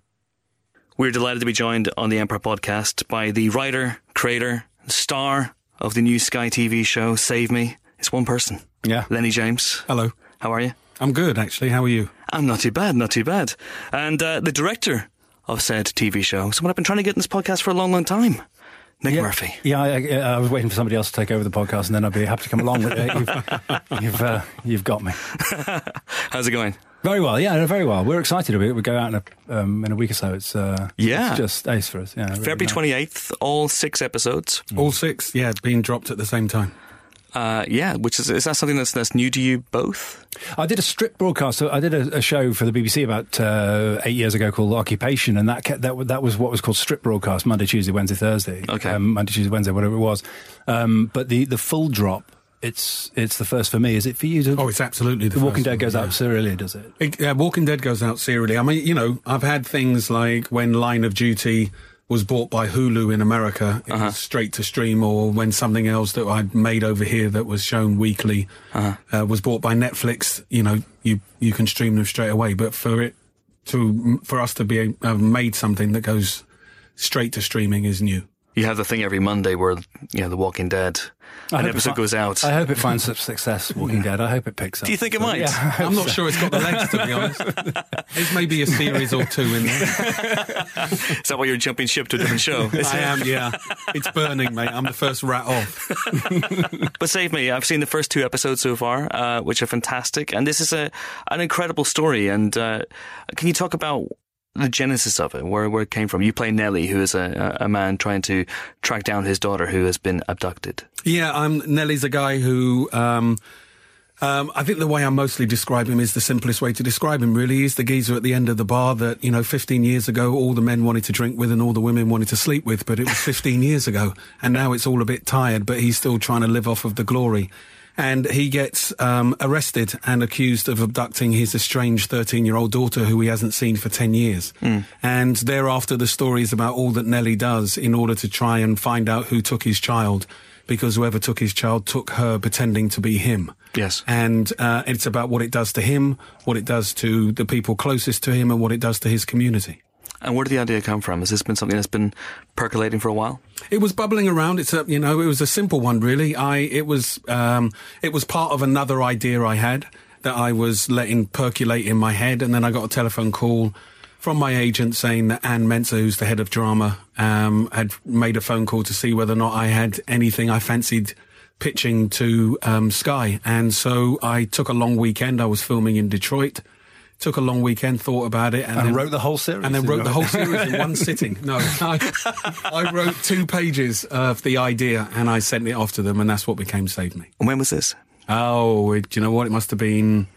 We're delighted to be joined on the Empire podcast by the writer, creator, star of the new Sky TV show, Save Me. It's one person.
Yeah.
Lennie James.
Hello.
How are you?
I'm good, actually. How are you?
I'm not too bad, not too bad. And uh, the director of said TV show, someone I've been trying to get in this podcast for a long, long time, Nick
yeah.
Murphy.
Yeah, I, I, I was waiting for somebody else to take over the podcast, and then I'd be happy to come along with it. You've, you've, uh, you've got me.
How's it going?
Very well. Yeah, very well. We're excited about it. We go out in a, um, in a week or so. It's uh,
Yeah.
it's just ace for us. Yeah, really
February
nice.
28th, all six episodes.
All six, yeah, being dropped at the same time.
Uh, yeah, which is, is that something that's, that's new to you both?
I did a strip broadcast. So I did a, a show for the BBC about uh, eight years ago called Occupation, and that kept, that that was what was called strip broadcast Monday, Tuesday, Wednesday, Thursday.
Okay.
um, Monday, Tuesday, Wednesday, whatever it was. Um, but the the full drop, it's it's the first for me. Is it for you? To,
Oh, it's absolutely the,
the Walking
first
Dead
one,
goes
yeah.
out serially, does it?
It, uh, Walking Dead goes out serially. I mean, you know, I've had things like when Line of Duty was bought by Hulu in America, it was straight to stream, or when something else that I'd made over here that was shown weekly uh was bought by Netflix. You know, you you can stream them straight away. But for it to for us to be uh, made something that goes straight to streaming is new.
You have the thing every Monday where, you know, The Walking Dead,
I
an episode
fi-
goes out.
I hope it finds some success. Walking Dead. I hope it picks up.
Do you think it might?
Yeah, I hope
I'm not
so.
sure it's got the legs to be honest. There's maybe a series or two in there.
Is that why you're jumping ship to a different show? Is
I
it?
am, yeah. It's burning, mate. I'm the first rat off.
But save me. I've seen the first two episodes so far, uh, which are fantastic, and this is a an incredible story. And uh, can you talk about the genesis of it, where where it came from? You play Nelly, who is a a man trying to track down his daughter who has been abducted.
Yeah, um, Nelly's a guy who. Um, um, I think the way I mostly describe him is the simplest way to describe him, really. He's the geezer at the end of the bar that, you know, 15 years ago, all the men wanted to drink with and all the women wanted to sleep with, but it was 15 years ago. And now it's all a bit tired, but he's still trying to live off of the glory. And he gets um, arrested and accused of abducting his estranged 13 year old daughter, who he hasn't seen for 10 years. And thereafter, the story is about all that Nelly does in order to try and find out who took his child, because whoever took his child took her pretending to be him.
Yes.
And uh, it's about what it does to him, what it does to the people closest to him, and what it does to his community.
And where did the idea come from? Has this been something that's been percolating for a while?
It was bubbling around. It's a, you know, it was a simple one, really. I, it was, um, it was part of another idea I had that I was letting percolate in my head, and then I got a telephone call from my agent saying that Anne Mensah, who's the head of drama, um, had made a phone call to see whether or not I had anything I fancied pitching to um, Sky, and so I took a long weekend. I was filming in Detroit. Took a long weekend, thought about it, and,
And
then
wrote the whole series.
and then wrote the whole series in one sitting. No, I, I wrote two pages of the idea and I sent it off to them, and that's what became Save Me.
And when was this?
Oh, it, do you know what? It must have been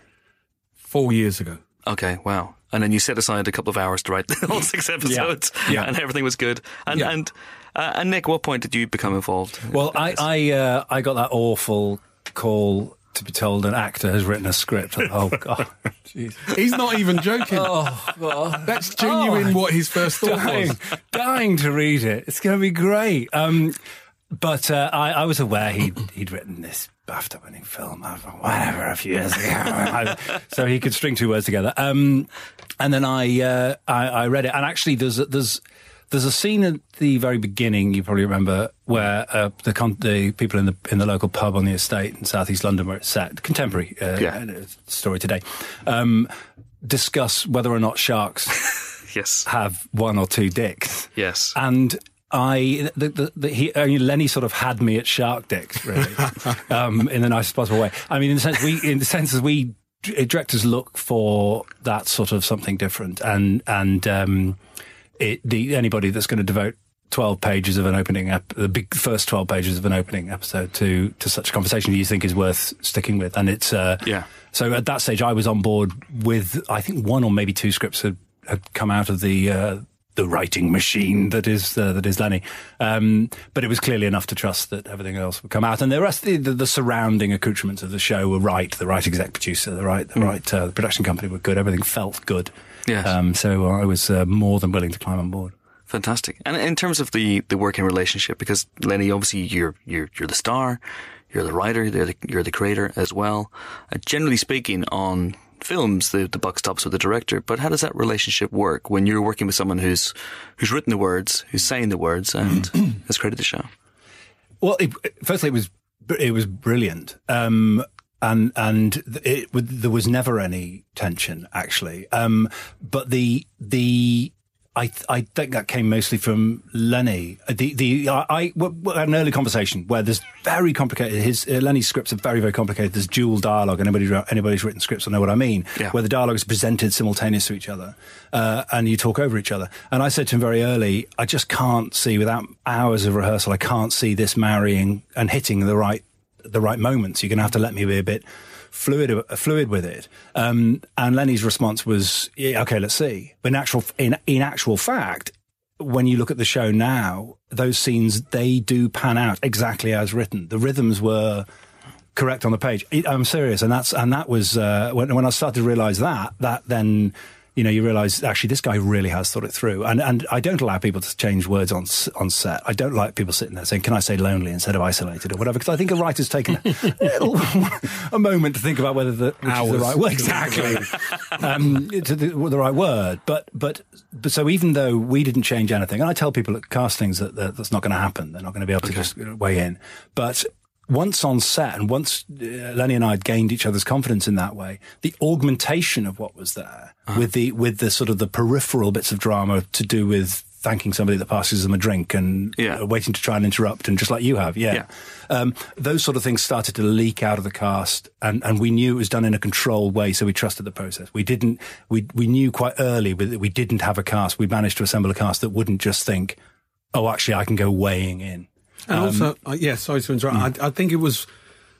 four years ago.
Okay, wow. And then you set aside a couple of hours to write all six episodes,
Yeah.
and everything was good. And
Yeah.
and uh, and Nick, what point did you become involved?
Well, I I, uh, I got that awful call to be told an actor has written a script. Oh God, Jeez.
He's not even joking. That's genuine what his first thought
dying,
was.
dying to read it. It's going to be great. Um, but uh, I, I was aware he'd he'd written this BAFTA-winning film, uh, whatever, a few years ago, so he could string two words together. Um, and then I, uh, I I read it, and actually, there's there's there's a scene at the very beginning you probably remember where uh, the con- the people in the in the local pub on the estate in southeast London where it's set, contemporary uh,
Yeah.
uh, story today, um, discuss whether or not sharks
yes,
have one or two dicks.
yes.
And I, the, the, the, he, mean, Lennie sort of had me at shark dicks, really, um, in the nicest possible way. I mean, in the sense we, in the sense as we directors look for that sort of something different, and and um, it, the anybody that's going to devote. 12 pages of an opening, ep- the big first 12 pages of an opening episode to, to such a conversation do you think is worth sticking with. And it's, uh,
Yeah.
so at that stage, I was on board with I think one or maybe two scripts had, had come out of the uh, the writing machine that is uh, that is Lennie, um, but it was clearly enough to trust that everything else would come out, and the rest the, the, the surrounding accoutrements of the show were right. The right exec producer, the right the right uh, the production company were good. Everything felt good.
Yes.
Um, so I was uh, more than willing to climb on board.
Fantastic. And in terms of the, the working relationship, because Lennie, obviously you're you're you're the star, you're the writer, you're the, you're the creator as well. Uh, generally speaking, on films, the the buck stops with the director. But how does that relationship work when you're working with someone who's who's written the words, who's saying the words, and has created the show?
Well, it, firstly, it was it was brilliant, um, and and it, there was never any tension actually. Um, but the the I I think that came mostly from Lennie. The the I, I we had an early conversation where there's very complicated. His uh, Lennie's scripts are very very complicated. There's dual dialogue. Anybody anybody's written scripts will know what I mean.
Yeah.
Where the dialogue is presented simultaneous to each other, uh, and you talk over each other. And I said to him very early, I just can't see without hours of rehearsal. I can't see this marrying and hitting the right the right moments. You're going to have to let me be a bit fluid fluid with it. Um, and Lennie's response was, yeah, "Okay, let's see." But in actual in in actual fact, when you look at the show now, those scenes they do pan out exactly as written. The rhythms were correct on the page. I'm serious, and that's and that was uh, when when I started to realise that that then. You know, you realise actually this guy really has thought it through, and and I don't allow people to change words on on set. I don't like people sitting there saying, "Can I say lonely instead of isolated or whatever?" Because I think a writer's taken a, little, a moment to think about whether the, which is the right word exactly, um, to the, the right word. But but but so even though we didn't change anything, and I tell people at castings that, that that's not going to happen. They're not going to be able to just weigh in. But once on set and once uh, Lennie and I had gained each other's confidence in that way, the augmentation of what was there with the with the sort of the peripheral bits of drama to do with thanking somebody that passes them a drink and
Yeah.
uh, waiting to try and interrupt and just like you have, yeah.
Yeah.
Um, those sort of things started to leak out of the cast, and, and we knew it was done in a controlled way, so we trusted the process. We didn't. We we knew quite early that we didn't have a cast. We managed to assemble a cast that wouldn't just think, "Oh, actually, I can go weighing in."
And also, uh, yeah, sorry to interrupt. I, I think it was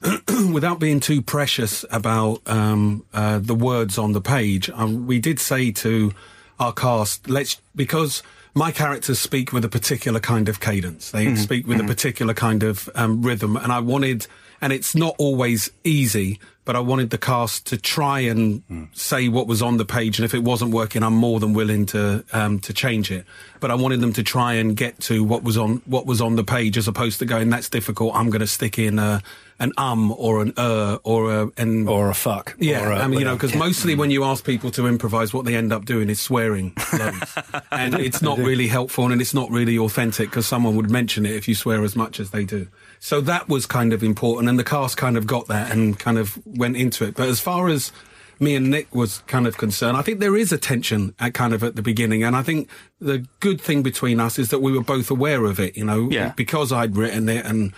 without being too precious about um, uh, the words on the page. Um, we did say to our cast, let's because my characters speak with a particular kind of cadence. They speak with a particular kind of um, rhythm, and I wanted, and it's not always easy. But I wanted the cast to try and say what was on the page, and if it wasn't working, I'm more than willing to um, to change it. But I wanted them to try and get to what was on what was on the page, as opposed to going, "That's difficult. I'm going to stick in a, an um or an er or a an
Or a fuck.
yeah,
a-
I mean, you know, because mostly when you ask people to improvise, what they end up doing is swearing and it's not really helpful and it's not really authentic because someone would mention it if you swear as much as they do. So that was kind of important, and the cast kind of got that and kind of went into it. But as far as me and Nick was kind of concerned, I think there is a tension at kind of at the beginning, and I think the good thing between us is that we were both aware of it. You know,
Yeah.
because I'd written it and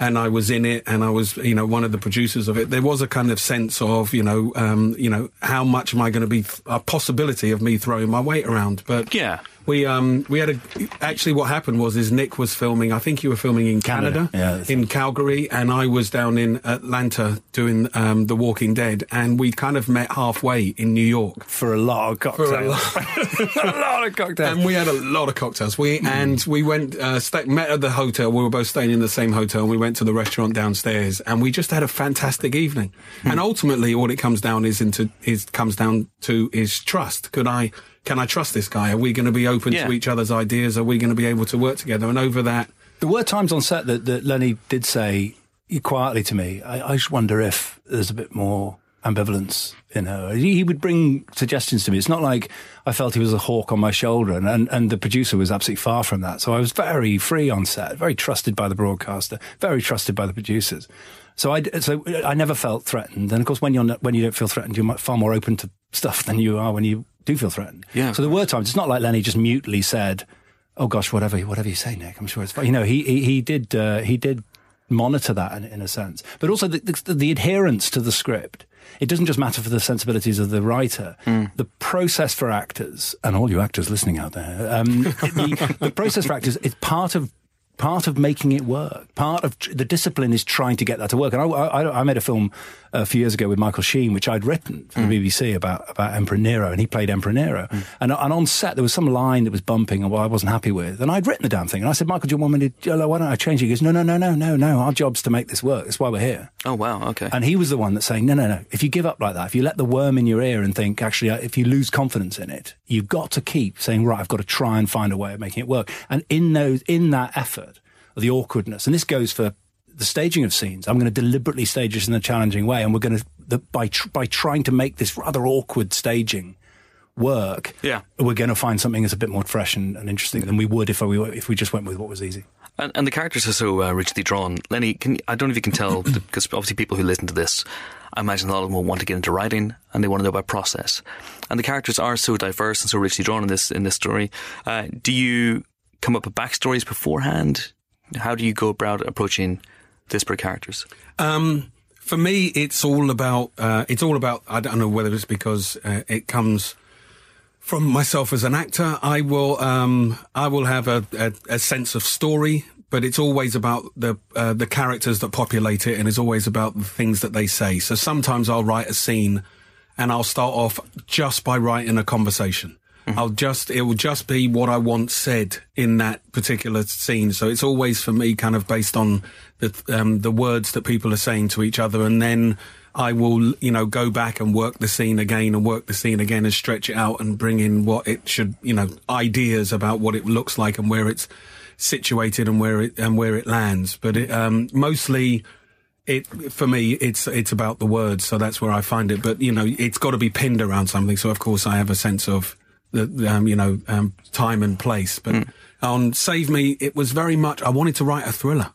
and I was in it, and I was, you know, one of the producers of it. There was a kind of sense of, you know, um, you know, how much am I going to be a possibility of me throwing my weight around? But
Yeah.
We um we had a actually what happened was is Nick was filming. I think you were filming in
Canada,
Canada,
yeah,
in Calgary, and I was down in Atlanta doing um, The Walking Dead, and we kind of met halfway in New York.
For a lot of cocktails.
For a lot.
a lot of cocktails.
And we had a lot of cocktails. We and we went uh, sta met at the hotel. We were both staying in the same hotel. and We went to the restaurant downstairs, and we just had a fantastic evening. And ultimately, all it comes down is into is comes down to is trust. Could I? Can I trust this guy? Are we going to be open
Yeah.
to each other's ideas? Are we going to be able to work together? And over that,
There were times on set that, that Lennie did say quietly to me, I, I just wonder if there's a bit more ambivalence in her. He, he would bring suggestions to me. It's not like I felt he was a hawk on my shoulder, and, and, and the producer was absolutely far from that. So I was very free on set, very trusted by the broadcaster, very trusted by the producers. So I, so I never felt threatened. And of course, when you're not, when you don't feel threatened, you're far more open to stuff than you are when you do feel threatened.
Yeah.
So there were times. It's not like Lennie just mutely said, "Oh gosh, whatever, whatever you say, Nick. I'm sure it's fine." You know, he he, he did uh, he did monitor that in, in a sense, but also the, the, the adherence to the script. It doesn't just matter for the sensibilities of the writer. The process for actors, and all you actors listening out there, um, the, the process for actors is part of part of making it work. Part of the discipline is trying to get that to work. And I, I, I made a film uh, a few years ago with Michael Sheen, which I'd written for the mm. BBC about, about Emperor Nero, and he played Emperor Nero. Mm. And, and on set, there was some line that was bumping and what I wasn't happy with. And I'd written the damn thing. And I said, Michael, do you want me to, why don't I change it? He goes, no, no, no, no, no, no. Our job's to make this work. That's why we're here.
Oh, wow. Okay.
And he was the one that's saying, no, no, no. If you give up like that, if you let the worm in your ear and think, actually, uh, if you lose confidence in it, you've got to keep saying, right, I've got to try and find a way of making it work. And in those, in that effort, the awkwardness, and this goes for the staging of scenes. I'm going to deliberately stage this in a challenging way, and we're going to the, by tr- by trying to make this rather awkward staging work.
Yeah.
we're going to find something that's a bit more fresh and, and interesting than we would if we were- if we just went with what was easy.
And, and the characters are so uh, richly drawn. Lennie, can, I don't know if you can tell, because obviously people who listen to this, I imagine a lot of them will want to get into writing and they want to know about process. And the characters are so diverse and so richly drawn in this in this story. Uh, do you come up with backstories beforehand? How do you go about approaching disparate characters?
Um, for me, it's all about. Uh, it's all about. I don't know whether it's because uh, it comes from myself as an actor. I will. Um, I will have a, a, a sense of story, but it's always about the uh, the characters that populate it, and it's always about the things that they say. So sometimes I'll write a scene, and I'll start off just by writing a conversation. I'll just, it will just be what I want said in that particular scene. So it's always for me kind of based on the, um, the words that people are saying to each other. And then I will, you know, go back and work the scene again and work the scene again and stretch it out and bring in what it should, you know, ideas about what it looks like and where it's situated and where it, and where it lands. But it, um, mostly, it for me it's it's about the words so that's where i find it but you know it's got to be pinned around something so of course i have a sense of the um, you know um, time and place but on save me it was very much i wanted to write a thriller.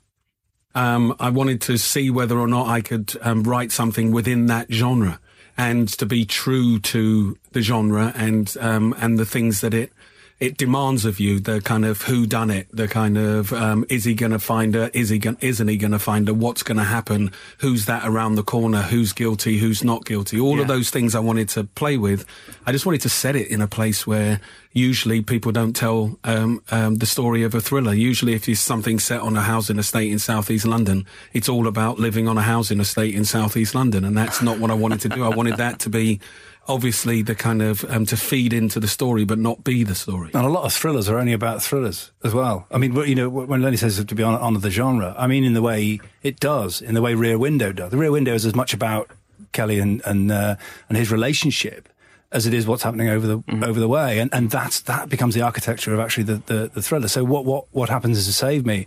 Um, I wanted to see whether or not I could um, write something within that genre and to be true to the genre and um, and the things that it it demands of you. The kind of who done it, the kind of um, is he going to find her? Is he going? Isn't he going to find her? What's going to happen? Who's that around the corner? Who's guilty? Who's not guilty? All of those things I wanted to play with. I just wanted to set it in a place where usually people don't tell um, um, the story of a thriller. Usually, if it's something set on a housing estate in southeast London, it's all about living on a housing estate in southeast London, and that's not what I wanted to do. I wanted that to be obviously the kind of um, to feed into the story, but not be the story.
And a lot of thrillers are only about thrillers as well. I mean, you know, when Lennie says to be on, on the genre, I mean in the way it does, in the way Rear Window does. The Rear Window is as much about Kelly and and uh, and his relationship as it is what's happening over the over the way, and and that's that becomes the architecture of actually the, the, the thriller. So what what what happens is to save me.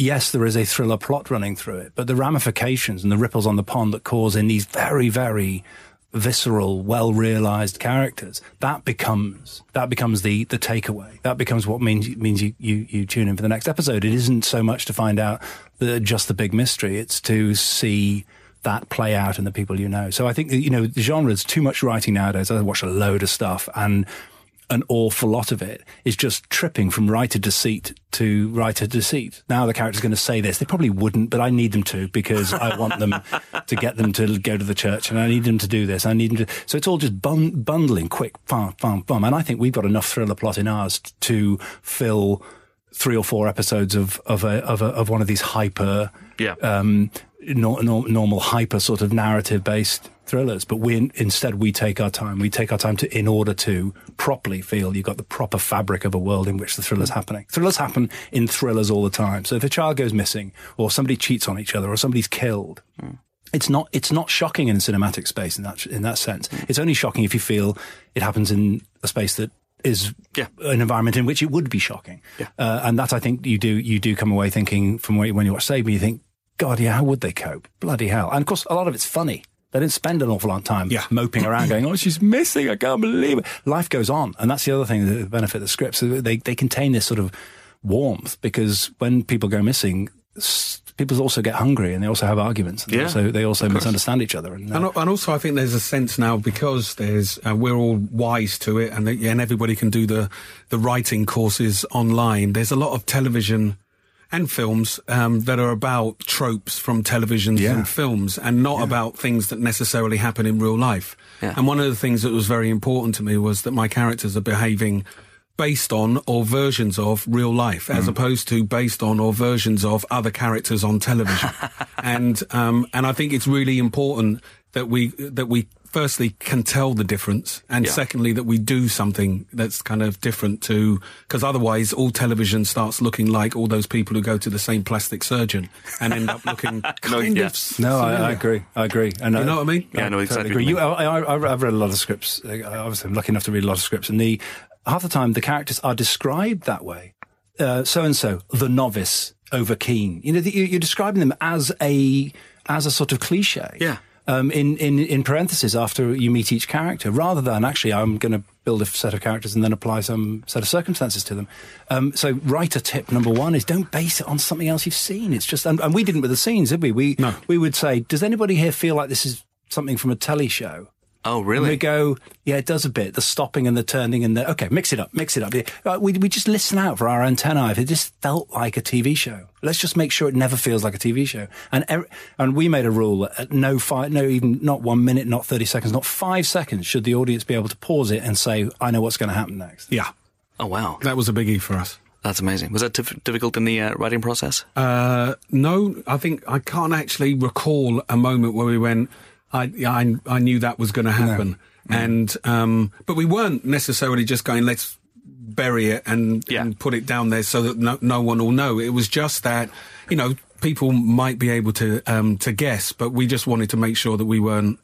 Yes, there is a thriller plot running through it, but the ramifications and the ripples on the pond that cause in these very, very visceral, well realized characters, that becomes that becomes the the takeaway. That becomes what means means you, you you tune in for the next episode. It isn't so much to find out the just the big mystery. It's to see that play out in the people you know. So I think you know the genre is too much writing nowadays. I watch a load of stuff and. An awful lot of it is just tripping from writer deceit to writer deceit. Now the character's going to say this. They probably wouldn't, but I need them to because I want them to get them to go to the church and I need them to do this. I need them to. So it's all just bun- bundling quick, bum, bum, bum. And I think we've got enough thriller plot in ours to fill three or four episodes of, of, a, of, a, of one of these hyper,
Yeah.
um, nor, nor, normal hyper sort of narrative based thrillers. But we instead we take our time. We take our time to in order to properly feel you've got the proper fabric of a world in which the thriller's happening. Thrillers happen in thrillers all the time. So if a child goes missing, or somebody cheats on each other, or somebody's killed. It's not. It's not shocking in a cinematic space in that in that sense. It's only shocking if you feel it happens in a space that is
Yeah.
an environment in which it would be shocking.
Yeah.
Uh, and that I think you do you do come away thinking from when you, when you watch Save Me, you think, God, yeah, how would they cope? Bloody hell! And of course, a lot of it's funny. They didn't spend an awful lot of time
Yeah.
moping around, going, "Oh, she's missing! I can't believe it." Life goes on, and that's the other thing. The benefit of the scripts they they contain this sort of warmth because when people go missing. People also get hungry and they also have arguments. And
Yeah,
they also, they also misunderstand each other. And, uh,
And, and also, I think there's a sense now because there's uh, we're all wise to it, and the, and everybody can do the the writing courses online. There's a lot of television and films um, that are about tropes from televisions
Yeah.
and films, and not about things that necessarily happen in real life.
Yeah.
And one of the things that was very important to me was that my characters are behaving based on or versions of real life as opposed to based on or versions of other characters on television and um and i think it's really important that we that we firstly can tell the difference and
Yeah.
secondly that we do something that's kind of different to because otherwise all television starts looking like all those people who go to the same plastic surgeon and end up looking kind
yeah.
of s-
No, I, I agree. I agree. And
You know what I mean?
Yeah, I know exactly
Totally agree.
you
You, I, I, I've read a lot of scripts. Uh, Obviously, I'm lucky enough to read a lot of scripts, and the half the time the characters are described that way. So and so, the novice, over keen. You know, the, you- you're describing them as a as a sort of cliche.
Yeah.
Um, in, in, in parentheses after you meet each character, rather than actually, I'm going to build a set of characters and then apply some set of circumstances to them. Um, so, writer tip number one is don't base it on something else you've seen. It's just, and, and we didn't with the scenes, did we? We
No.
we would say, does anybody here feel like this is something from a telly show?
Oh,
And
really?
we go, yeah, it does a bit. The stopping and the turning and the okay, mix it up, mix it up. Uh, We we just listen out for our antennae. If it just felt like a TV show, let's just make sure it never feels like a TV show. And ev- and we made a rule at no five, no even not one minute, not thirty seconds, not five seconds should the audience be able to pause it and say, I know what's going to happen next.
yeah
oh, wow.
that was a biggie for us
That's amazing. Was that tif- difficult in the uh, writing process?
Uh, no, I think I can't actually recall a moment where we went. I I, I knew that was going to happen, and um, but we weren't necessarily just going. Let's bury it and,
Yeah.
and put it down there so that no, no one will know. It was just that you know people might be able to um, to guess, but we just wanted to make sure that we weren't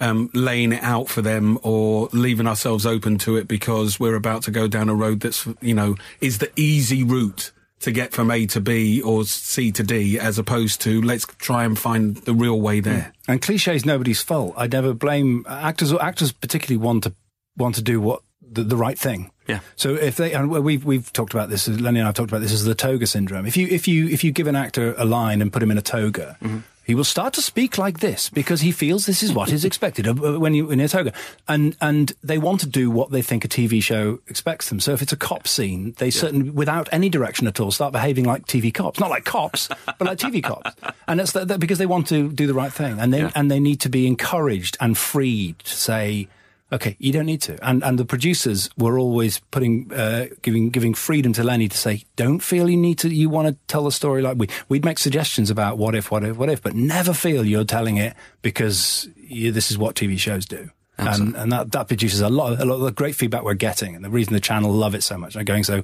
um, laying it out for them or leaving ourselves open to it because we're about to go down a road that's, you know, is the easy route to get from A to B or C to D as opposed to let's try and find the real way there. Mm.
And cliche is nobody's fault. I never blame actors. Actors particularly want to want to do what the, the right thing.
Yeah.
So if they and we've we've talked about this, Lennie and I've talked about this as the toga syndrome. If you if you if you give an actor a line and put him in a toga. Mm-hmm. He will start to speak like this because he feels this is what is expected uh, when you in a toga, and and they want to do what they think a TV show expects them. So if it's a cop scene, they certainly, without any direction at all, start behaving like TV cops, not like cops, but like TV cops, and it's that, that because they want to do the right thing, and they
Yeah.
and they need to be encouraged and freed to say, okay, you don't need to. And and the producers were always putting uh, giving giving freedom to Lennie to say, don't feel you need to. You want to tell the story like we we'd make suggestions about what if, what if, what if, but never feel you're telling it because you, this is what TV shows do. And, and that, that produces a lot, of, a lot of the great feedback we're getting, and the reason the channel love it so much, and going so,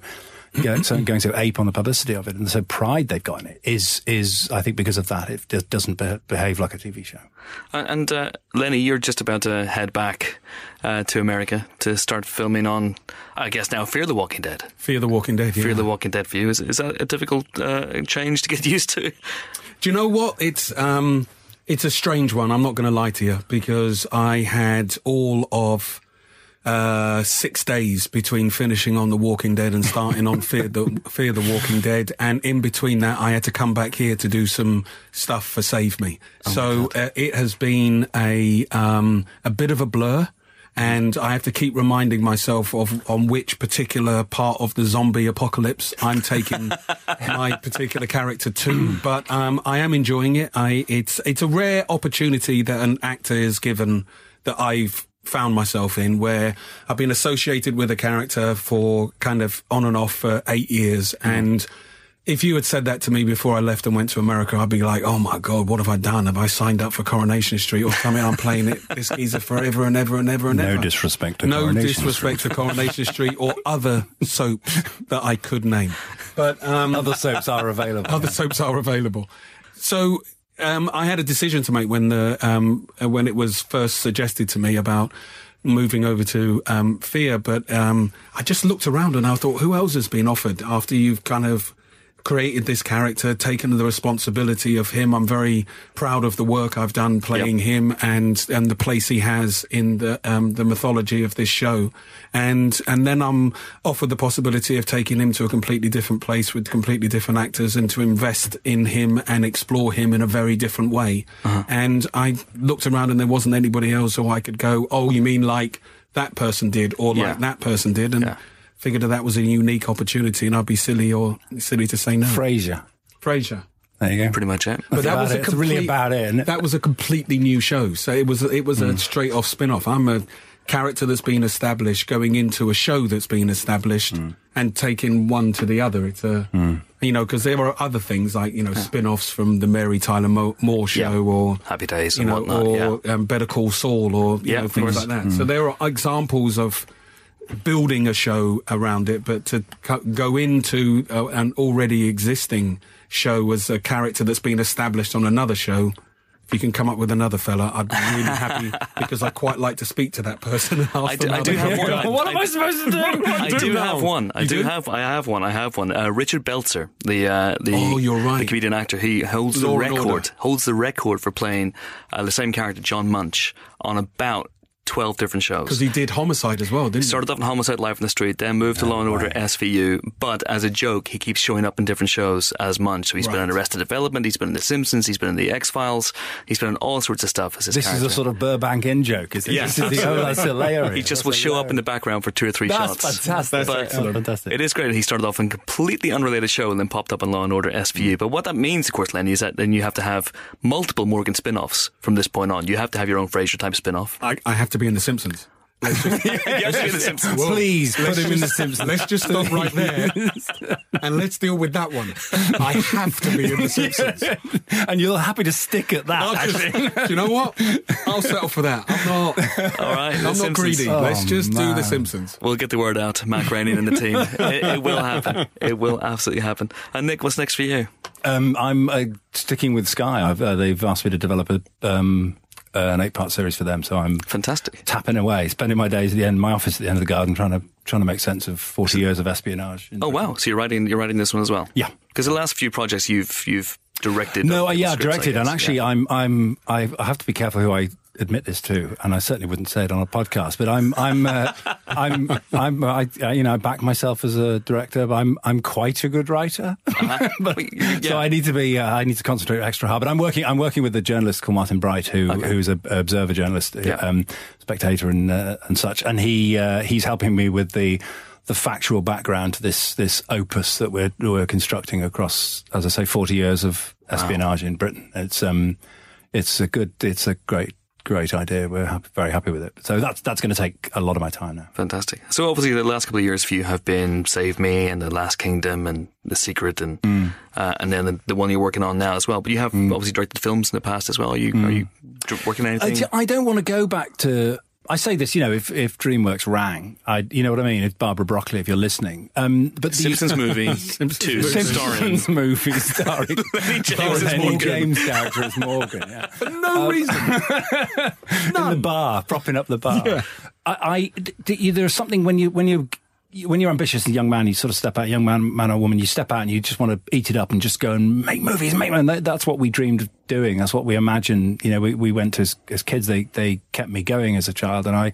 going so, going so ape on the publicity of it, and so pride they've got in it is, is I think because of that, it just doesn't be- behave like a TV show.
And uh, Lennie, you're just about to head back uh, to America to start filming on, I guess now, Fear the Walking Dead.
Fear the Walking Dead.
Fear
yeah.
the Walking Dead for you. Is, is that a difficult uh, change to get used to?
Do you know what? It's um, it's a strange one. I'm not going to lie to you because I had all of uh, six days between finishing on The Walking Dead and starting on Fear the Fear the Walking Dead, and in between that, I had to come back here to do some stuff for Save Me. so uh, it has been a um, a bit of a blur. and I have to keep reminding myself of on which particular part of the zombie apocalypse I'm taking my particular character to. But um, I am enjoying it. I it's it's a rare opportunity that an actor is given that I've found myself in where I've been associated with a character for kind of on and off for eight years and if you had said that to me before I left and went to America, I'd be like, "Oh my god, what have I done? Have I signed up for Coronation Street or something? I'm playing it this geezer forever and ever and ever and
No
ever."
No disrespect to
no
Coronation
disrespect to Coronation Street or other soaps that I could name, but um,
Other soaps are available.
other soaps are available. So um, I had a decision to make when the um, uh, when it was first suggested to me about moving over to um, Fear, but um, I just looked around and I thought, who else has been offered after you've kind of created this character, taken the responsibility of him. I'm very proud of the work I've done playing him and and the place he has in the um, the mythology of this show. And and then I'm offered the possibility of taking him to a completely different place with completely different actors and to invest in him and explore him in a very different way. And I looked around and there wasn't anybody else who I could go, oh, you mean like that person did or
Yeah.
like that person did, and.
Yeah.
Figured that that was a unique opportunity, and I'd be silly or silly to say no.
Frasier.
Frasier.
There you go.
Pretty much it.
But that
about
was a
it. It's really about it, isn't it?
That was a completely new show. So it was it was
Hmm.
a straight off spin off. I'm a character that's been established going into a show that's been established
Hmm.
and taking one to the other. It's a you know because there are other things like you know spin offs from the Mary Tyler Moore show
Yeah.
or
Happy Days
you
and
know
whatnot.
or um, Better Call Saul or you
Yeah,
know things like that. So there are examples of building a show around it, but to co- go into uh, an already existing show as a character that's been established on another show. If you can come up with another fella, I'd be really happy because I quite like to speak to that person.
I do- I do have one. I-
what am I supposed to do?
I do
know.
have one. I
You
do,
do?
have. I have one. I have one. Uh, Richard Belzer, the uh, the
Oh, you're right.
the comedian actor. He holds
Law
the record. Holds the record for playing uh, the same character, John Munch, on about twelve different shows.
Because he did homicide as well, didn't he?
Started off in Homicide Live on the Street, then moved to Law and Order SVU. But as a joke, he keeps showing up in different shows as Munch. So he's been in Arrested Development, he's been in The Simpsons, he's been in The X Files, he's been in all sorts of stuff as his
This
character.
is a sort of Burbank in joke, is it?
Yeah,
this is the, oh, that's hilarious.
He just will show up in the background for two or three
That's
shots.
fantastic.
But
That's excellent. Fantastic.
It is great. He started off in a completely unrelated show and then popped up on Law and Order SVU. But what that means, of course, Lennie, is that then you have to have multiple Morgan spin-offs from this point on. You have to have your own Frasier type spin-off.
I, I have to be in The Simpsons. Let's just,
you have to be Simpsons.
Please put
let's
him in the
just-
Simpsons.
Let's just stop right there and let's deal with that one. I have to be in The Simpsons.
and you're happy to stick at that.
I'll
actually.
just, do you know what? I'll settle for that. I'm not.
All right,
I'm
The
not
Simpsons.
greedy.
Oh,
Let's just do. The Simpsons.
We'll get the word out. Matt Groening and the team. It, it will happen. It will absolutely happen. And Nick, what's next for you?
Um, I'm uh, sticking with Sky. I've, uh, they've asked me to develop a, um, uh, an eight-part series for them, so I'm
Fantastic.
tapping away, spending my days at the end, my office at the end of the garden, trying to trying to make sense of 40 years of espionage.
Oh wow! So you're writing you're writing this one as well?
Yeah.
Because the last few projects you've you've directed.
No, uh, yeah,
scripts,
directed, and actually,
Yeah.
I'm, I'm, I have to be careful who I admit this to, and I certainly wouldn't say it on a podcast. But I'm, I'm, uh, I'm, I'm, I, you know, I back myself as a director, but I'm, I'm quite a good writer.
Uh-huh.
but,
yeah.
So I need to be, uh, I need to concentrate extra hard. But I'm working, I'm working with a journalist called Martin Bright, who,
Okay.
who's a a observer journalist,
Yeah.
um, spectator, and uh, and such, and he, uh, he's helping me with the. The factual background to this this opus that we're we're constructing across, as I say, forty years of espionage in Britain. It's um, it's a good, it's a great great idea. We're happy, very happy with it. So that's that's going to take a lot of my time now.
Fantastic. So obviously the last couple of years for you have been Save Me and The Last Kingdom and The Secret and
Mm.
uh, and then the, the one you're working on now as well. But you have obviously directed films in the past as well. Are you are you working on
Mm. I,
anything?
I don't want to go back to. I say this, you know, if, if DreamWorks rang, I, you know what I mean. If Barbara Broccoli, if you're listening, um, but the
Simpsons movie two starring
Simpsons movie starring
Lennie James
starring Lennie
Morgan.
James character as Morgan, yeah.
For no reason.
in the bar, propping up the bar. I, I d- d- there's something when you when you when you're ambitious as a young man, you sort of step out, young man, man or woman, you step out and you just want to eat it up and just go and make movies, make. That, that's what we dreamed of doing. That's what we imagined. You know, we, we went as, as kids. They they kept me going as a child, and I.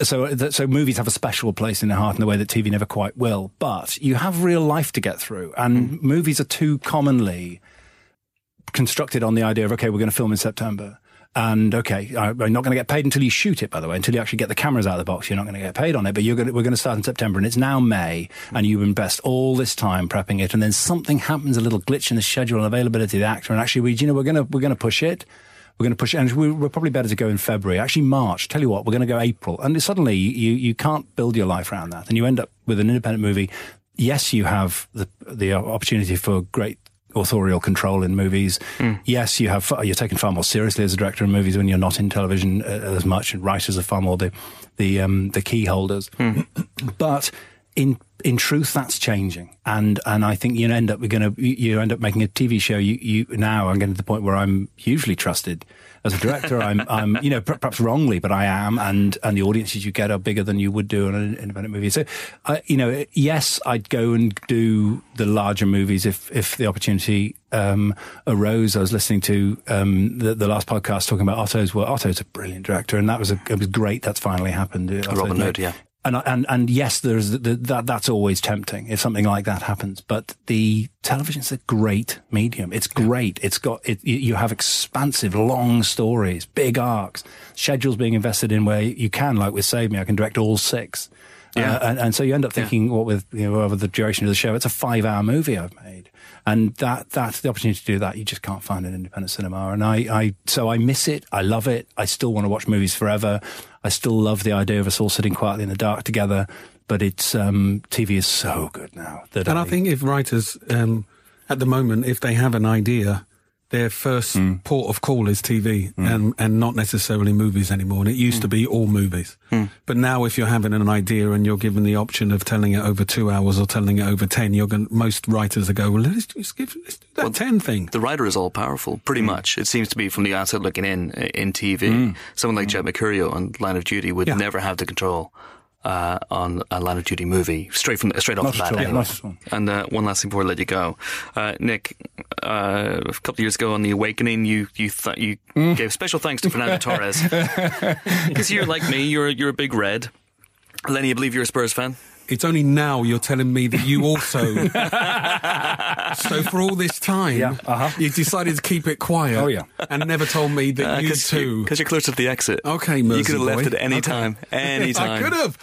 So, so movies have a special place in their heart in the way that TV never quite will. But you have real life to get through, and mm-hmm. movies are too commonly constructed on the idea of okay, we're going to film in September. And okay, I'm not going to get paid until you shoot it. By the way, until you actually get the cameras out of the box, you're not going to get paid on it. But going to, we're going to start in September, and it's now May, and you invest all this time prepping it, and then something happens, a little glitch in the schedule and availability of the actor, and actually, we, you know, we're going to we're going to push it. We're going to push it, and we- we're probably better to go in February. Actually, March. Tell you what, we're going to go April, and suddenly you you can't build your life around that, and you end up with an independent movie. Yes, you have the the opportunity for great authorial control in movies. Yes, you have you're taken far more seriously as a director in movies when you're not in television uh, as much, and writers are far more the the um, the key holders. but in in truth, that's changing, and and I think you end up we're going to you end up making a TV show. You you now I'm getting to the point where I'm hugely trusted as a director. I'm I'm you know perhaps wrongly, but I am, and and the audiences you get are bigger than you would do on an independent movie. So, I you know, yes, I'd go and do the larger movies if if the opportunity um, arose. I was listening to um, the, the last podcast talking about Otto's Well, Otto's a brilliant director, and that was a, it was great. That's finally happened. Otto's
Robin Hood, yeah.
And and and yes, there's the, the, that that's always tempting if something like that happens. But the television's a great medium. It's great. It's got it. You have expansive, long stories, big arcs, schedules being invested in where you can, like with Save Me, I can direct all six.
Yeah.
Uh, and, and so you end up thinking, what with you know over the duration of the show, it's a five-hour movie I've made, and that that's the opportunity to do that. You just can't find in independent cinema, and I, I so I miss it. I love it. I still want to watch movies forever. I still love the idea of us all sitting quietly in the dark together. But it's um, TV is so good now that
And I think if writers, um, at the moment, if they have an idea, their first
Hmm.
port of call is TV hmm. and, and not necessarily movies anymore. And it used
Hmm.
to be all movies. Hmm. But now if you're having an idea and you're given the option of telling it over two hours or telling it over 10, you're going most writers are go, well, let's just give, let's do that 10 thing.
The writer is all powerful, pretty hmm. much. It seems to be from the outside looking in in TV. Someone like Jed Mercurio on Line of Duty would
Yeah.
never have the control uh, on a Line of Duty movie straight from straight off the bat. anyway.
at all.
And uh, one last thing before I let you go, uh, Nick. Uh, a couple of years ago on The Awakening, you you th- you gave special thanks to Fernando Torres because you're like me. You're you're a big red. Lennie, I believe you're a Spurs fan.
It's only now you're telling me that you also. so for all this time,
Yeah, uh-huh.
you decided to keep it quiet.
Oh, yeah.
And never told me that you
Because
too.
Because you're close to the exit.
Okay,
you could have left at any
Okay.
time. Any time.
I could have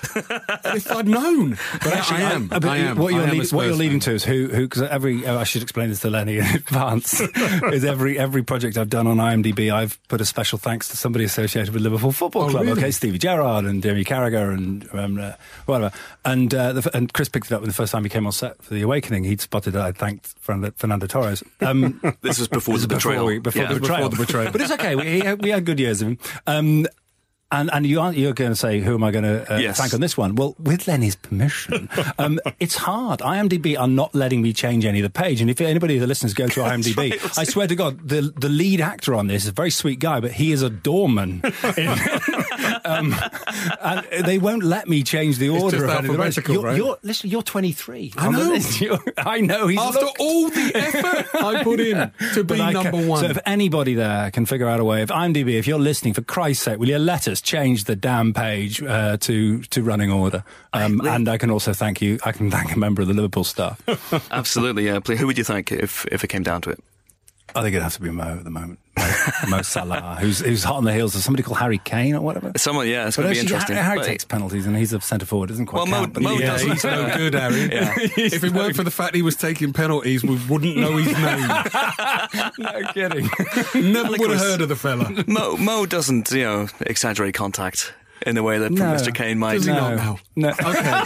if I'd known. But actually, I am.
Uh, but
I am.
What you're,
am
lead, what you're leading
fan.
to is who, who, because every, oh, I should explain this to Lennie in advance, is every, every project I've done on IMDb, I've put a special thanks to somebody associated with Liverpool Football
Oh,
Club.
really?
Okay, Stevie Gerrard and Jamie Carragher and um, uh, whatever. And, uh, the, and Chris picked it up when the first time he came on set for The Awakening. He'd spotted that I thanked Fernando, Torres. Um,
This was before the
before,
betrayal.
we- before,
Yeah.
the betrayal.
Before the betrayal.
but it's okay. We, we had good years of him. Um, and, and you aren't, you're going to say, who am I going to uh,
Yes.
thank on this one? Well, with Lennie's permission, um, it's hard. IMDb are not letting me change any of the page. And if anybody of the listeners go to IMDb,
right.
I swear to God, the, the lead actor on this is a very sweet guy, but he is a doorman. um, and they won't let me change the order of the you're,
right?
you're, listen, you're 23.
I know.
You're- I know. He's
After
looked.
all the effort I put in to be number
can-
one.
So if anybody there can figure out a way, if IMDb, if you're listening, for Christ's sake, will you let us change the damn page uh, to to running order? Um,
I-
and I can also thank you. I can thank a member of the Liverpool staff.
Absolutely, yeah. Who would you thank if, if it came down to it?
I think it'd have to be Mo at the moment. Mo, Mo Salah, who's who's hot on the heels of somebody called Harry Kane or whatever.
Someone, yeah, it's going to be interesting.
Harry, Harry
But-
takes penalties and he's a centre forward. Doesn't quite
Well, Mo-
count. but
Mo
yeah,
doesn't.
he's no good, Harry.
Yeah.
If it weren't for the fact he was taking penalties, we wouldn't know his name.
no kidding.
Never would have heard of the fella.
Mo, Mo doesn't, you know, exaggerate contact in the way that
No.
Mr. Kane might.
Does he
No.
not now?
No.
Okay.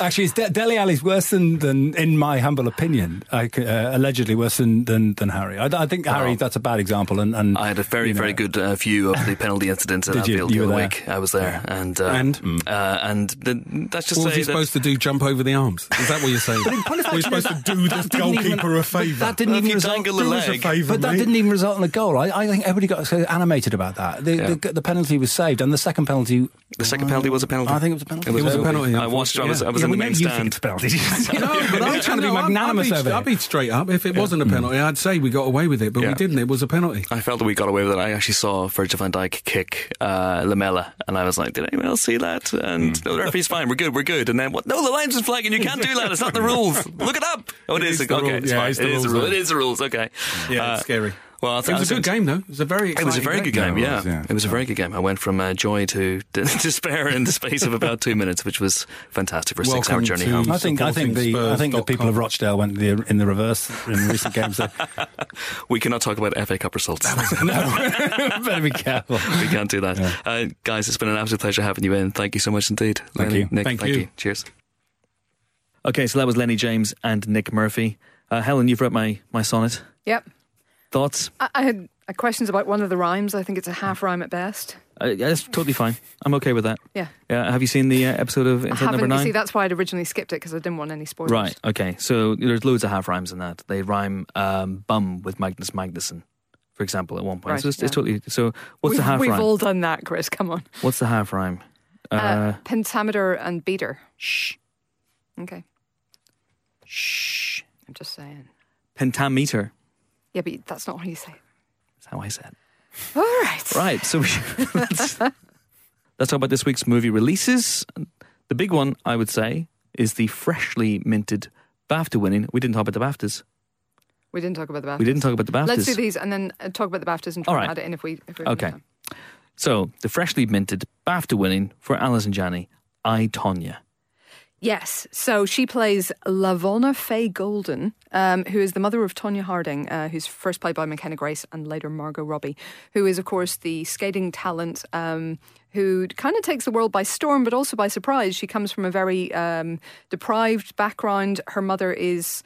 Actually, it's De- Dele Alli's worse than, than, in my humble opinion, I c uh, allegedly worse than, than, than Harry. I, I think Harry, that's a bad example. And, and
I had a very,
you know,
very good uh, view of the penalty incident at Anfield the other week. I was there, and uh,
And?
uh, and the, that's just
What was
say
he
that
supposed to do? Jump over the arms? Is that what you're saying? We're supposed to do the
didn't even-
goalkeeper a favour.
That didn't
Well,
even result.
dangle the
Do us a favour,
But that didn't even result in a goal. I, I think everybody got so animated about that. The,
Yeah.
the, the penalty was saved, and the second penalty.
the second penalty was a penalty.
I think it was a penalty.
It was,
It was a
uh,
penalty,
I watched. I was. I was
Yeah,
in the main
you
stand.
think it's penalties.
No, but
I'm
I'm
trying to be
no, I'd-
magnanimous
I'd
over
be,
here.
I'd be straight up. If it wasn't a penalty, I'd say we got away with it, but
Yeah.
we didn't. It was a penalty.
I felt that we got away with it. I actually saw Virgil van Dijk kick uh, Lamela, and I was like, "Did anyone else see that?" And
Hmm.
no, the referee's fine. We're good. We're good. And then what? No, the linesman's flagging. You can't do that. It's not the rules. Look it up. Oh, it
It
is.
is the
okay,
rule.
it's
Yeah,
fine.
it's the
It is the
rules,
It is the rules. Okay.
Yeah,
Uh,
it's scary.
Well,
It was a good game, though. It was a very.
It was a very
exciting
good game,
Yeah,
yeah.
it was, yeah.
It was a very good game. I went from uh, joy to d- despair in the space of about two minutes, which was fantastic for a six-hour journey home.
I think I think the I think the people of Rochdale went the, in the reverse in recent games. So
We cannot talk about FA Cup results.
no, better be careful.
we can't do that. Uh, guys, it's been an absolute pleasure having you in. Thank you so much indeed.
Thank
Lennie,
you.
Nick,
Thank
thank
you.
you. Cheers. Okay, so that was Lennie James and Nick Murphy. Uh, Helen, you've read my, my sonnet.
Yep.
Thoughts?
I, I had questions about one of the rhymes. I think it's a half rhyme at best.
Uh, yeah, that's totally fine. I'm okay with that.
Yeah.
Yeah, have you seen the uh, episode of Inside Number Nine?
see, that's why I'd originally skipped it because I didn't want any spoilers.
Right. Okay. So there's loads of half rhymes in that. They rhyme um, bum with Magnus Magnusson, for example, at one point.
Right,
so it's,
yeah.
it's totally. So what's
we've,
the half rhyme?
We've
rhyme?
all done that, Chris. Come on.
What's the half rhyme? Uh,
Uh, pentameter and beater.
shh,
Okay.
shh.
I'm just saying.
Pentameter.
Yeah, but that's not how you say it.
That's how I said.
All right.
Right. So we, let's, let's talk about this week's movie releases. The big one, I would say, is the freshly minted BAFTA winning. We didn't talk about the BAFTAs.
We didn't talk about the BAFTAs.
We didn't talk about the BAFTAs.
Let's do these and then uh, talk about the BAFTAs and try
All
and add it in if we. If we
Okay. So the freshly minted BAFTA winning for Allison Janney, I Tonya.
Yes. So she plays Lavona Faye Golden, um, who is the mother of Tonya Harding, uh, who's first played by McKenna Grace and later Margot Robbie, who is, of course, the skating talent um, who kind of takes the world by storm, but also by surprise. She comes from a very um, deprived background. Her mother is.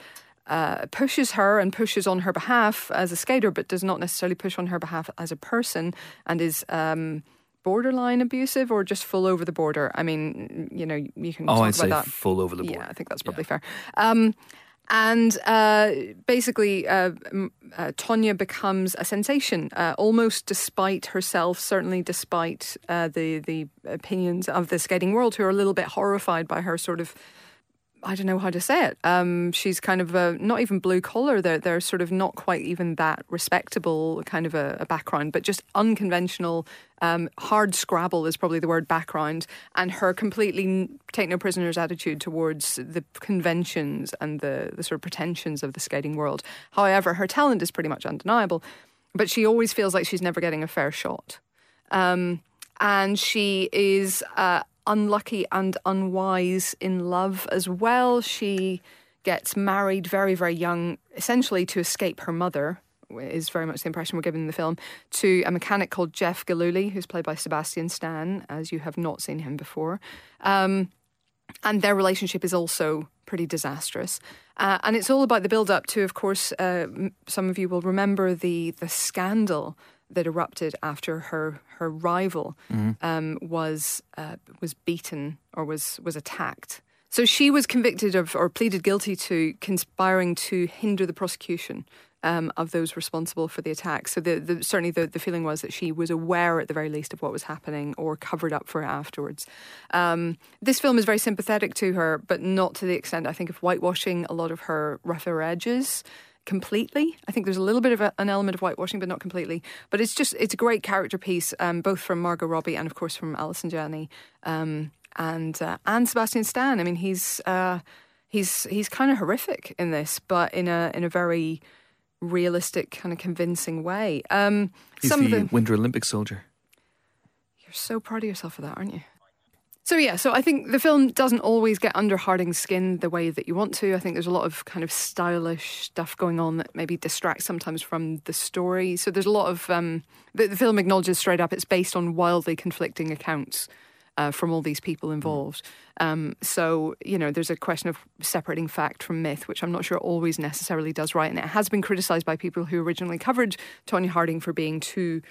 Uh, pushes her and pushes on her behalf as a skater, but does not necessarily push on her behalf as a person, and is um, borderline abusive or just full over the border. I mean, you know, you can
Oh,
talk
I'd
about
say
that.
full over the board.
Yeah, I think that's probably fair. Um, and uh, basically, uh, uh, Tonya becomes a sensation, uh, almost despite herself. Certainly, despite uh, the the opinions of the skating world, who are a little bit horrified by her sort of. I don't know how to say it. Um, she's kind of a, not even blue collar. They're they're sort of not quite even that respectable kind of a, a background, but just unconventional. Um, hard scrabble is probably the word background, and her completely take no prisoners attitude towards the conventions and the the sort of pretensions of the skating world. However, her talent is pretty much undeniable, but she always feels like she's never getting a fair shot. Um, and she is uh, unlucky and unwise in love as well. She gets married very, very young, essentially to escape her mother. Is very much the impression we're given in the film to a mechanic called Jeff Gillooly, who's played by Sebastian Stan, as you have not seen him before. Um, and their relationship is also pretty disastrous. Uh, and it's all about the build up to, of course, uh, some of you will remember the the scandal that erupted after her her rival um, was uh, was beaten or was was attacked. So she was convicted of or pleaded guilty to conspiring to hinder the prosecution um, of those responsible for the attack. So the, the, certainly the, the feeling was that she was aware at the very least of what was happening or covered up for it afterwards. Um, this film is very sympathetic to her, but not to the extent I think of whitewashing a lot of her rougher edges completely. I think there's a little bit of a, an element of whitewashing, but not completely. But it's just it's a great character piece, um, both from Margot Robbie and of course from Allison Janney um, and uh, and Sebastian Stan. I mean, he's uh, he's he's kind of horrific in this, but in a in a very realistic, kind of convincing way. Um,
He's
some
the,
of the
Winter Olympic soldier.
you're so proud of yourself for that, aren't you? So yeah, so I think the film doesn't always get under Harding's skin the way that you want to. I think there's a lot of kind of stylish stuff going on that maybe distracts sometimes from the story. So there's a lot of um, the, the film acknowledges straight up it's based on wildly conflicting accounts uh, from all these people involved. Um, so you know, there's a question of separating fact from myth, which I'm not sure always necessarily does right, and it has been criticised by people who originally covered Tonya Harding for being too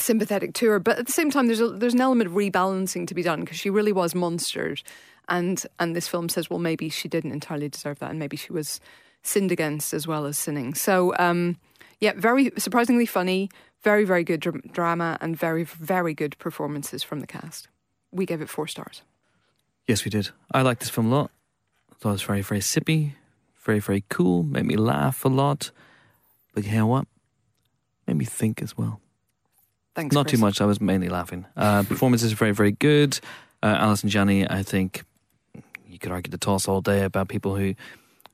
sympathetic to her, but at the same time, there's a, there's an element of rebalancing to be done because she really was monstered, and and this film says, well, maybe she didn't entirely deserve that, and maybe she was sinned against as well as sinning. So, um, yeah, very surprisingly funny, very very good dr- drama, and very very good performances from the cast. We gave it four stars.
Yes, we did. I liked this film a lot. I thought it was very, very sippy, very, very cool. Made me laugh a lot. But you know what? Made me think as well.
Thanks.
Not
Chris.
too much. I was mainly laughing. Uh, performances are very, very good. Uh, Allison Janney, I think you could argue the toss all day about people who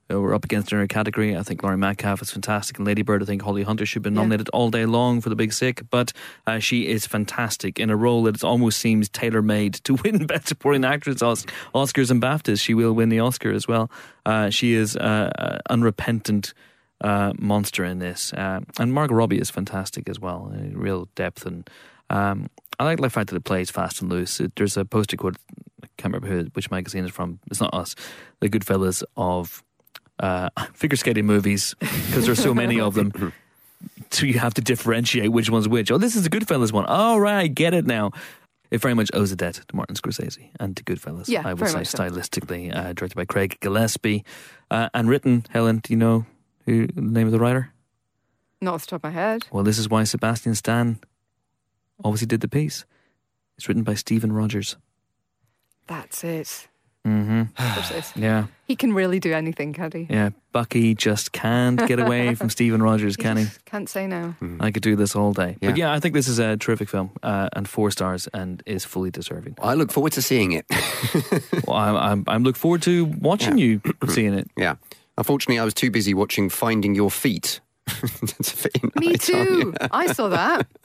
uh, were up against in her category. I think Laurie Metcalf is fantastic, and Lady Bird. I think Holly Hunter should have been
Yeah.
nominated all day long for The Big Sick, but uh, she is fantastic in a role that almost seems tailor made to win Best Supporting Actress Os- Oscars and BAFTAs. She will win the Oscar as well. Uh, she is uh, uh, unrepentant. Uh, monster in this, uh, and Margot Robbie is fantastic as well. Uh, real depth, and um, I like the fact that it plays fast and loose. It, there's a poster quote. I can't remember who, which magazine it's from. It's not us. The Goodfellas of uh, figure skating movies because there's so many of them. So you have to differentiate which one's which. Oh, this is the Goodfellas one. All right, get it now. It very much owes a debt to Martin Scorsese and to Goodfellas.
Yeah,
I would
very
say
much so.
stylistically, uh, directed by Craig Gillespie uh, and written. Helen, do you know who the name of the writer?
Not off the top of my head.
Well, this is why Sebastian Stan obviously did the piece. It's written by Steven Rogers.
That's it.
Mm-hmm.
Of course it is.
Yeah,
He can really do anything, can he?
yeah. Bucky just can't get away from Steven Rogers, can he?
Can't say no.
I could do this all day. But
Yeah.
yeah, I think this is a terrific film uh, and four stars and is fully deserving.
I look forward to seeing it.
Well, I'm, I'm, I'm look forward to watching you seeing it.
yeah. Unfortunately, I was too busy watching Finding Your Feet. to fit in
Me too. I saw that.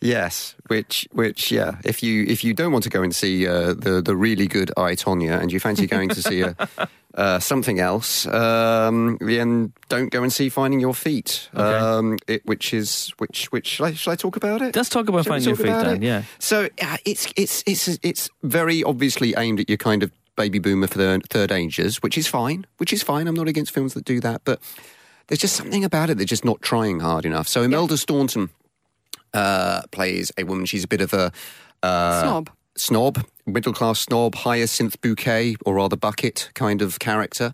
Yes, which which yeah, if you if you don't want to go and see uh, the the really good I Tonya and you fancy going to see a, uh, something else, um, then don't go and see Finding Your Feet, um, it, which is which which shall I, shall I talk about it?
Let's talk about
Shall we
finding your feet, then.
It?
Yeah.
So uh, it's it's it's it's very obviously aimed at your kind of baby boomer for the third ages, which is fine. Which is fine. I'm not against films that do that, but there's just something about it. They're just not trying hard enough. So Imelda Staunton uh, plays a woman. She's a bit of a uh,
Snob.
snob, middle class snob, hyacinth bouquet, or rather bucket kind of character.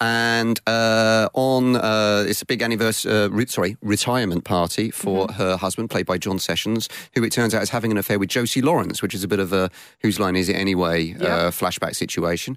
And uh, on uh, it's a big anniversary, uh, re- sorry, retirement party for her husband, played by John Sessions, who it turns out is having an affair with Josie Lawrence, which is a bit of a whose line is it anyway uh, flashback situation.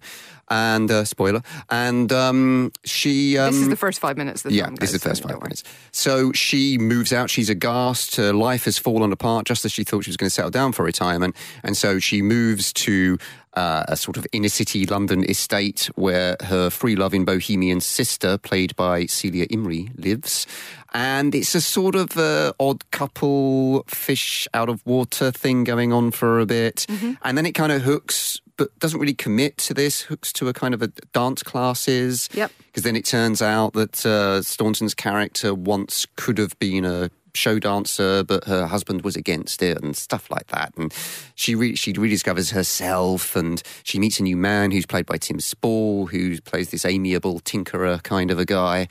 And uh, spoiler, and um, she um,
this is the first five minutes the
yeah, this is the first
so
five minutes. So she moves out. She's aghast. Her life has fallen apart just as she thought she was going to settle down for retirement. And so she moves to uh, a sort of inner city London estate where her free loving bohemian sister, played by Celia Imrie, lives. And it's a sort of uh, odd couple, fish out of water thing going on for a bit.
Mm-hmm.
And then it kind of hooks, but doesn't really commit to this, hooks to a kind of a dance classes.
Yep.
Because then it turns out that uh, Staunton's character once could have been a show dancer, but her husband was against it and stuff like that. And she re- she rediscovers herself, and she meets a new man who's played by Tim Spall, who plays this amiable tinkerer kind of a guy,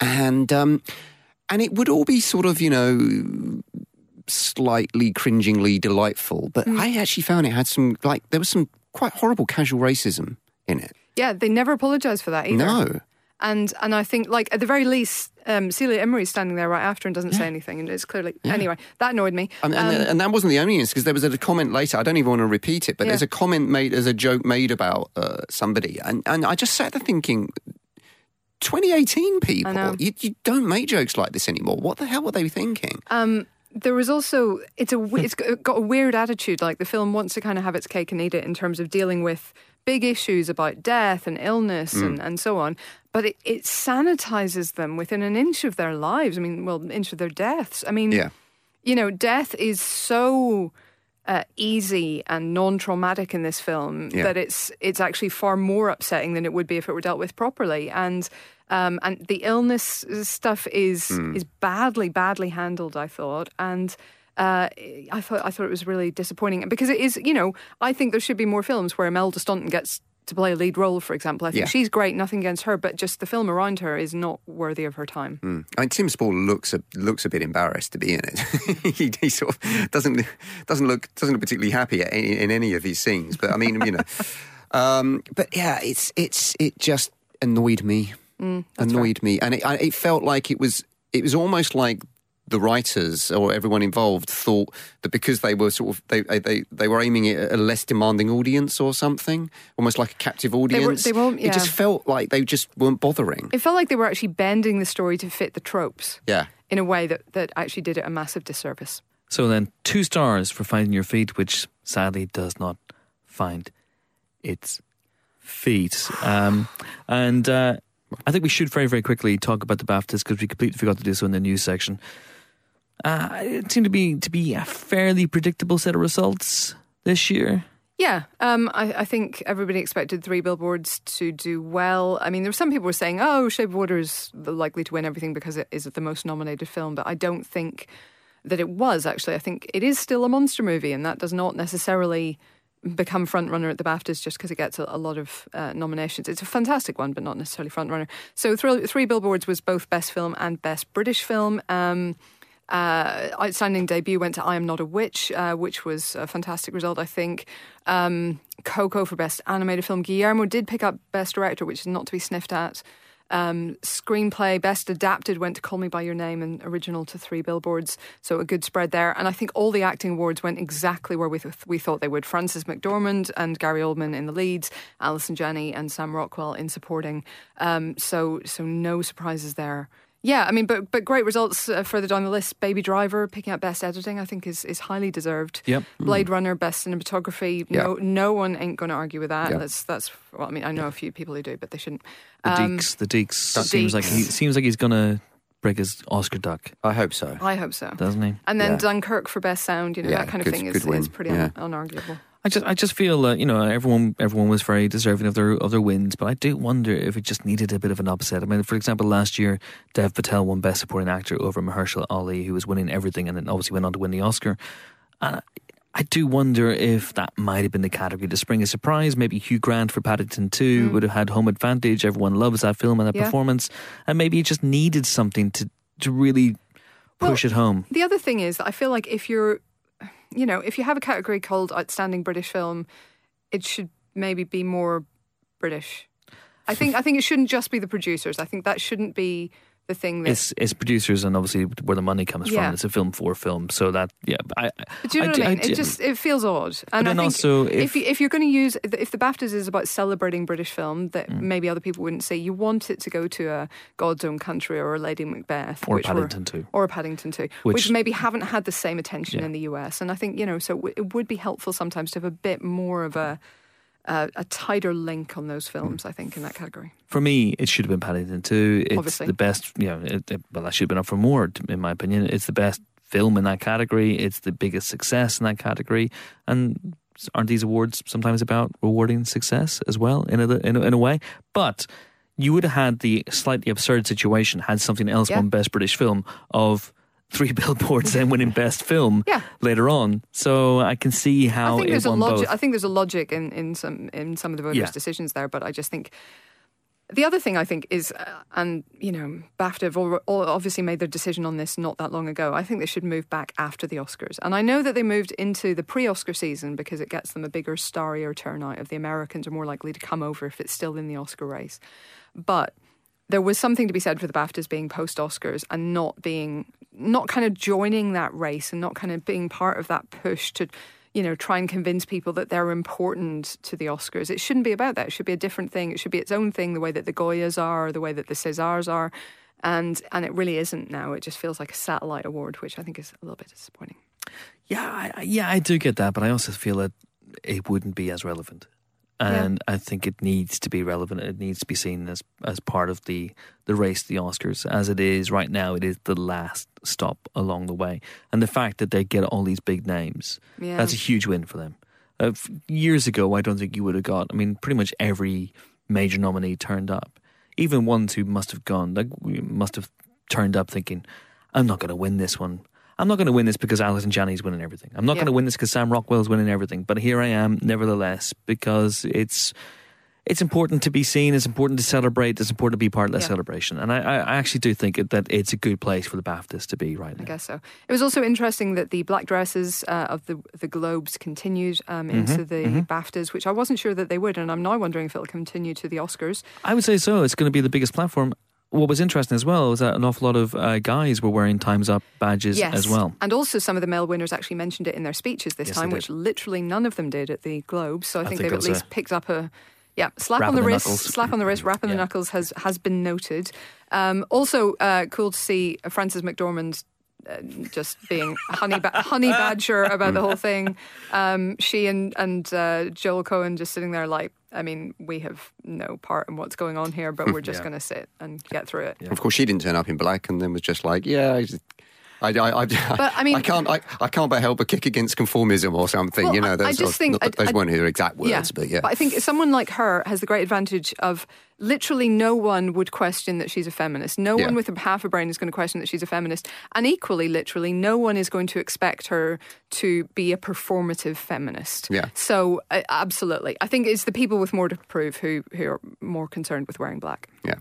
and um, and it would all be sort of you know slightly cringingly delightful, but I actually found it had some like there was some quite horrible casual racism in it.
Yeah, they never apologise for that either.
No.
And and I think like at the very least, um, Celia Imrie's standing there right after and doesn't say anything, and it's clearly anyway that annoyed me.
And, and,
Um,
and that wasn't the only instance because there was a comment later. I don't even want to repeat it, but
Yeah.
there's a comment made, there's a joke made about uh, somebody, and and I just sat there thinking, 2018 people, you, you don't make jokes like this anymore. What the hell were they thinking?
Um, there was also it's a it's got a weird attitude. Like the film wants to kind of have its cake and eat it in terms of dealing with big issues about death and illness
Mm.
and, and so on. But it, it sanitizes them within an inch of their lives. I mean, well, inch of their deaths. I mean,
Yeah.
you know, death is so uh, easy and non-traumatic in this film
Yeah.
that it's it's actually far more upsetting than it would be if it were dealt with properly. And um, and the illness stuff is
Hmm.
is badly badly handled. I thought and. Uh, I thought I thought it was really disappointing because it is, you know, I think there should be more films where Imelda Staunton gets to play a lead role. For example, I think
Yeah.
she's great, nothing against her, but just the film around her is not worthy of her time.
Mm. I mean, Tim Spall looks a, looks a bit embarrassed to be in it. he, he sort of doesn't doesn't look doesn't look particularly happy in, in any of his scenes. But I mean, you know, um, but yeah, it's it's it just annoyed me, annoyed me, and it, I, it felt like it was it was almost like the writers or everyone involved thought that because they were sort of they they, they were aiming at a less demanding audience or something, almost like a captive audience.
they won't-
It just felt like they just weren't bothering.
It felt like they were actually bending the story to fit the tropes.
Yeah.
in a way that, that actually did it a massive disservice.
So then, two stars for Finding Your Feet, which sadly does not find its feet. Um, and uh, I think we should very, very quickly talk about the BAFTAs because we completely forgot to do so in the news section. Uh, it seemed to be to be a fairly predictable set of results this year.
Yeah, um, I, I think everybody expected Three Billboards to do well. I mean, there were some people were saying, "Oh, Shape of Water is likely to win everything because it is the most nominated film," but I don't think that it was actually. I think it is still a monster movie, and that does not necessarily become front runner at the BAFTAs just because it gets a, a lot of uh, nominations. It's a fantastic one, but not necessarily front runner. So, Three, Billboards was both best film and best British film. Um, uh, outstanding debut went to I Am Not a Witch, uh, which was a fantastic result, I think. Um, Coco for Best Animated Film. Guillermo did pick up Best Director, which is not to be sniffed at. Um, screenplay Best Adapted went to Call Me by Your Name and original to Three Billboards, so a good spread there. And I think all the acting awards went exactly where we th- we thought they would. Frances McDormand and Gary Oldman in the leads, Allison Janney and Sam Rockwell in supporting. Um, so so no surprises there. Yeah, I mean, but but great results uh, further down the list. Baby Driver picking up best editing, I think is is highly deserved.
Yep.
Blade Runner best cinematography. No no one ain't going to argue with that.
Yeah.
That's that's. Well, I mean, I know a few people who do, but they shouldn't.
The
Um,
Deeks, the Deeks
the
seems like he seems like he's gonna break his Oscar duck,
I hope so.
I hope so.
doesn't he?
And then
Yeah.
Dunkirk for best sound. You know
Yeah,
that kind of
good-
thing is, is pretty
Yeah.
un- unarguable.
I just I just feel that you know everyone everyone was very deserving of their of their wins, but I do wonder if it just needed a bit of an upset. I mean, for example, last year Dev Patel won Best Supporting Actor over Mahershala Ali, who was winning everything, and then obviously went on to win the Oscar. And I do wonder if that might have been the category to spring a surprise. Maybe Hugh Grant for Paddington Two mm. would have had home advantage. Everyone loves that film and that
Yeah.
performance, and maybe it just needed something to to really push it home.
The other thing is that I feel like if you're, you know, if you have a category called Outstanding British Film, it should maybe be more British. I think I think it shouldn't just be the producers. I think that shouldn't be the thing that.
It's it's producers and obviously where the money comes
Yeah.
from. It's a film for film, so that yeah. I,
But do you know what I mean?
do-
it just it feels odd. And
then
I think
also
if
if-
you, if you're going to use if the BAFTAs is about celebrating British film that
Mm.
maybe other people wouldn't say, you want it to go to a God's Own Country or a Lady Macbeth
Or
which were-
Paddington too.
or a Paddington Two, which,
Which-
maybe haven't had the same attention
Yeah.
in the US. And I think you know, so w- it would be helpful sometimes to have a bit more of a a, a tighter link on those films. I think in that category.
For me, it should have been Paddington 2. It's
Obviously.
the best, you know, it, it, well, that should have been up for more, in my opinion. It's the best film in that category. It's the biggest success in that category. And aren't these awards sometimes about rewarding success as well, in a, in a, in a way? But you would have had the slightly absurd situation had something else
Yeah.
won Best British Film of three billboards then winning Best Film
Yeah.
later on. So I can see how
I think there's a logic.
both.
I think there's a logic in, in some in some of the voters'
Yeah.
decisions there, but I just think the other thing I think is, uh, and you know, BAFTA have al- al- obviously made their decision on this not that long ago. I think they should move back after the Oscars, and I know that they moved into the pre-Oscar season because it gets them a bigger, starrier turnout. Of the Americans are more likely to come over if it's still in the Oscar race, but there was something to be said for the BAFTAs being post Oscars and not being not kind of joining that race and not kind of being part of that push to you know try and convince people that they're important to the Oscars. It shouldn't be about that. It should be a different thing. It should be its own thing, the way that the Goyas are, the way that the Césars are. And and it really isn't now. It just feels like a satellite award, which I think is a little bit disappointing.
Yeah, I- yeah, I do get that, but I also feel that it wouldn't be as relevant, and I think it needs to be relevant. It needs to be seen as as part of the the race, the Oscars, as it is right now. It is the last stop along the way, and the fact that they get all these big names,
Yeah.
that's a huge win for them. Uh, years ago, I don't think you would have got. I mean, pretty much every major nominee turned up, even ones who must have gone, like must have turned up thinking, "I'm not going to win this one." I'm not going to win this because Allison Janney's winning everything. I'm not
Yeah.
going to win this because Sam Rockwell's winning everything. But here I am, nevertheless, because it's it's important to be seen. It's important to celebrate. It's important to be part of that
Yeah.
celebration. And I, I actually do think it- that it's a good place for the BAFTAs to be right
I
now.
I guess so. It was also interesting that the black dresses uh, of the the Globes continued um,
Mm-hmm,
into the BAFTAs, which I wasn't sure that they would, and I'm now wondering if it'll continue to the Oscars.
I would say so. It's going to be the biggest platform. What was interesting as well is that an awful lot of uh, guys were wearing Times Up badges
Yes,
as well.
and also some of the male winners actually mentioned it in their speeches this
Yes,
time, which literally none of them did at the Globes. So I,
I
think,
think
they've at least
a
picked up a. Yeah, slap on the
the
wrist,
knuckles.
slap on the wrist, rap on the knuckles has has been noted. Um, also, uh, cool to see Frances McDormand uh, just being honey ba- honey badger about the whole thing. Um, she and and uh, Joel Coen just sitting there like I mean, we have no part in what's going on here, but we're just
Yeah.
going to sit and get through it.
Of course, she didn't turn up in black, and then was just like, "Yeah, I, I, I, I,
But, I mean-
I can't, I, I can't but help but kick against conformism or something."
Well,
you know,
I- I
those,
just think-
not those
I-
weren't her exact words, but yeah.
But I think someone like her has the great advantage of literally no one would question that she's a feminist. No
Yeah.
one with a half a brain is going to question that she's a feminist. And equally, literally, no one is going to expect her to be a performative feminist.
Yeah.
So, uh, absolutely. I think it's the people with more to prove who, who are more concerned with wearing black.
yeah.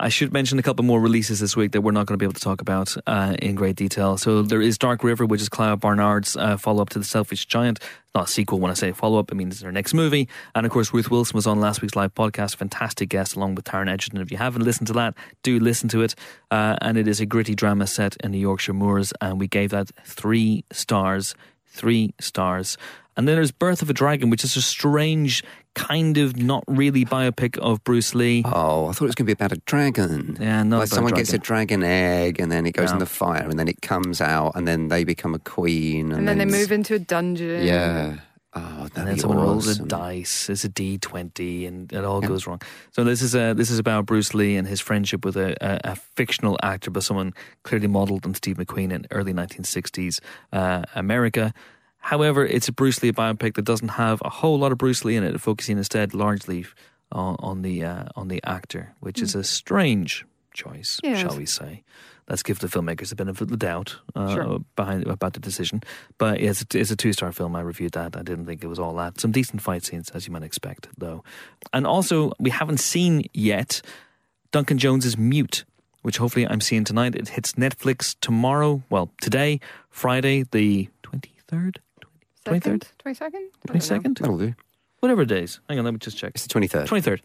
I should mention a couple more releases this week that we're not going to be able to talk about uh, in great detail. So there is Dark River, which is Clio Barnard's uh, follow up to The Selfish Giant. Not a sequel when I say follow up, I mean it's their next movie. And of course, Ruth Wilson was on last week's live podcast. Fantastic guest along with Taron Egerton. If you haven't listened to that, do listen to it. Uh, and it is a gritty drama set in the Yorkshire Moors. And we gave that three stars. Three stars. And then there's Birth of a Dragon, which is a strange kind of not really biopic of Bruce Lee.
Oh, I thought it was going to be about a dragon.
Yeah, not
like
about a
someone gets a
dragon.
dragon egg, and then it goes in the fire, and then it comes out, and then they become a queen, and,
And then they move into a dungeon.
Yeah. Oh, that'd
and then
be
someone rolls a dice. It's a D twenty, and it all goes wrong. So this is a, this is about Bruce Lee and his friendship with a, a, a fictional actor, but someone clearly modelled on Steve McQueen in early nineteen sixties uh, America. However, it's a Bruce Lee biopic that doesn't have a whole lot of Bruce Lee in it, focusing instead largely on, on the uh, on the actor, which is a strange choice,
Yes.
shall we say? Let's give the filmmakers the benefit of the doubt uh,
Sure.
behind about the decision. But it's, it's a two star film. I reviewed that. I didn't think it was all that. Some decent fight scenes, as you might expect, though. And also, we haven't seen yet Duncan Jones's Mute, which hopefully I'm seeing tonight. It hits Netflix tomorrow. Well, today, Friday, the twenty third, twenty third,
22nd?
twenty second,
That'll do.
whatever it is. Hang on, let me just check.
It's the 23rd.
23rd.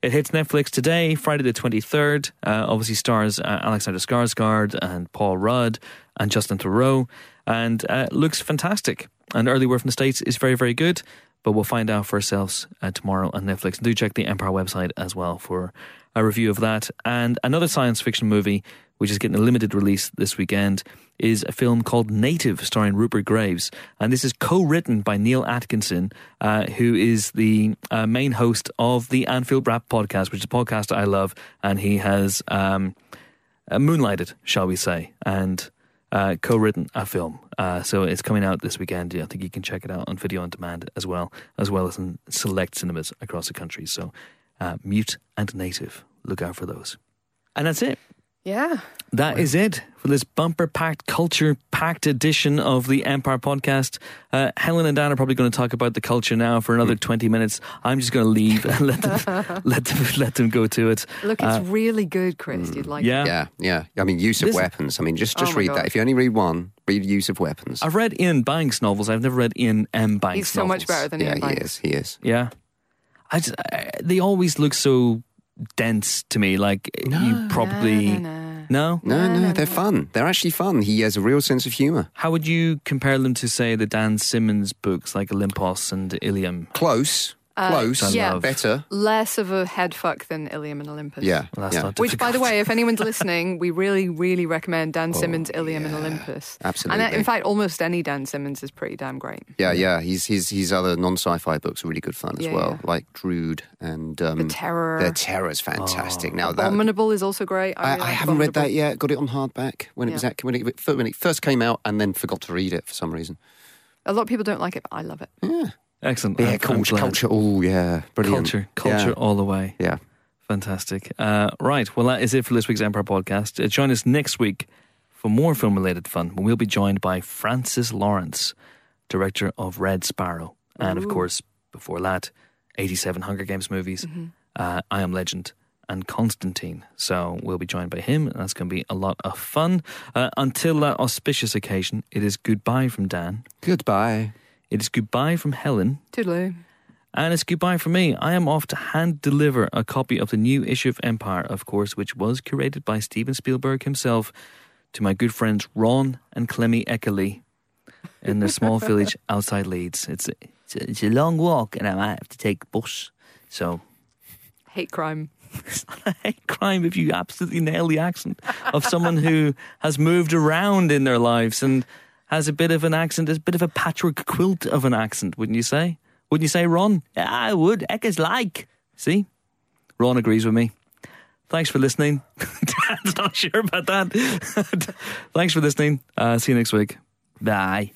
It hits Netflix today, Friday the 23rd. Uh, obviously stars uh, Alexander Skarsgård and Paul Rudd and Justin Theroux and uh, looks fantastic. And early word from the States is very, very good. But we'll find out for ourselves uh, tomorrow on Netflix. And do check the Empire website as well for a review of that. And another science fiction movie, which is getting a limited release this weekend, is a film called Native, starring Rupert Graves. And this is co written by Neil Atkinson, uh, who is the uh, main host of the Anfield Wrap podcast, which is a podcast I love. And he has um, uh, moonlighted, shall we say, and uh, co written a film. Uh, so it's coming out this weekend. I think you can check it out on video on demand as well, as well as in select cinemas across the country. So uh, Mute and Native, look out for those. And that's it.
Yeah.
That is it for this bumper packed, culture packed edition of the Empire podcast. Uh, Helen and Dan are probably going to talk about the culture now for another 20 minutes. I'm just going to leave and let them, let, them, let them go to it.
Look, it's really good, Chris. You'd like
Uh, Yeah.
Yeah, yeah. I mean, use of
This-
weapons. I mean, just just
Oh
read
God.
that. If you only read one, read use of weapons.
I've read Iain Banks novels. I've never read Iain M. Banks
He's so much better than
yeah,
Iain
he is. He is.
Yeah. I just, I, they always look so dense to me. Like you probably.
no, no.
No?
No, no,
no,
they're fun. They're actually fun. He has a real sense of humour.
How would you compare them to, say, the Dan Simmons books like Olympos and Ilium?
Close, close,
I
yeah.
love.
better.
Less of a head fuck than Ilium and Olympos.
Yeah,
Well, that's
yeah.
not
Which, by the way, if anyone's listening, we really, really recommend Dan Simmons' Ilium and. Olympos.
Absolutely.
And uh, in fact, almost any Dan Simmons is pretty damn great.
Yeah, yeah. He's his his other non-sci-fi books are really good fun as
Yeah,
well,
yeah.
like Drood and um,
The Terror.
The Terror is fantastic. now that
Abominable is also great. I,
I,
really
I
like
haven't read that yet. Got it on hardback when it was at, when it when it first came out, and then forgot to read it for some reason.
A lot of people don't like it, but I love it.
Excellent.
Yeah,
I'm- I'm
culture,
glad.
culture. Oh, yeah, brilliant.
Culture, culture
Yeah.
all the way.
yeah.
Fantastic. Uh, right. Well, that is it for this week's Empire podcast. Uh, join us next week for more film related fun when we'll be joined by Francis Lawrence, director of Red Sparrow. And of course, before that, 87 Hunger Games movies, uh, I Am Legend, and Constantine. So we'll be joined by him, and that's going to be a lot of fun. Uh, until that auspicious occasion, it is goodbye from Dan.
Goodbye.
It is goodbye from Helen.
Toodaloo.
And it's goodbye from me. I am off to hand deliver a copy of the new issue of Empire, of course, which was curated by Steven Spielberg himself to my good friends Ron and Clemmy Eckerly in a small village outside Leeds. It's a, it's, a, it's a long walk, and I might have to take a bus. So,
Hate crime.
it's not a hate crime if you absolutely nail the accent of someone who has moved around in their lives and has a bit of an accent, a bit of a patchwork quilt of an accent, wouldn't you say? Wouldn't you say, Ron?
Yeah, I would. Heck is like.
See? Ron agrees with me. Thanks for listening. Dan's not sure about that. Thanks for listening. Uh, see you next week.
Bye.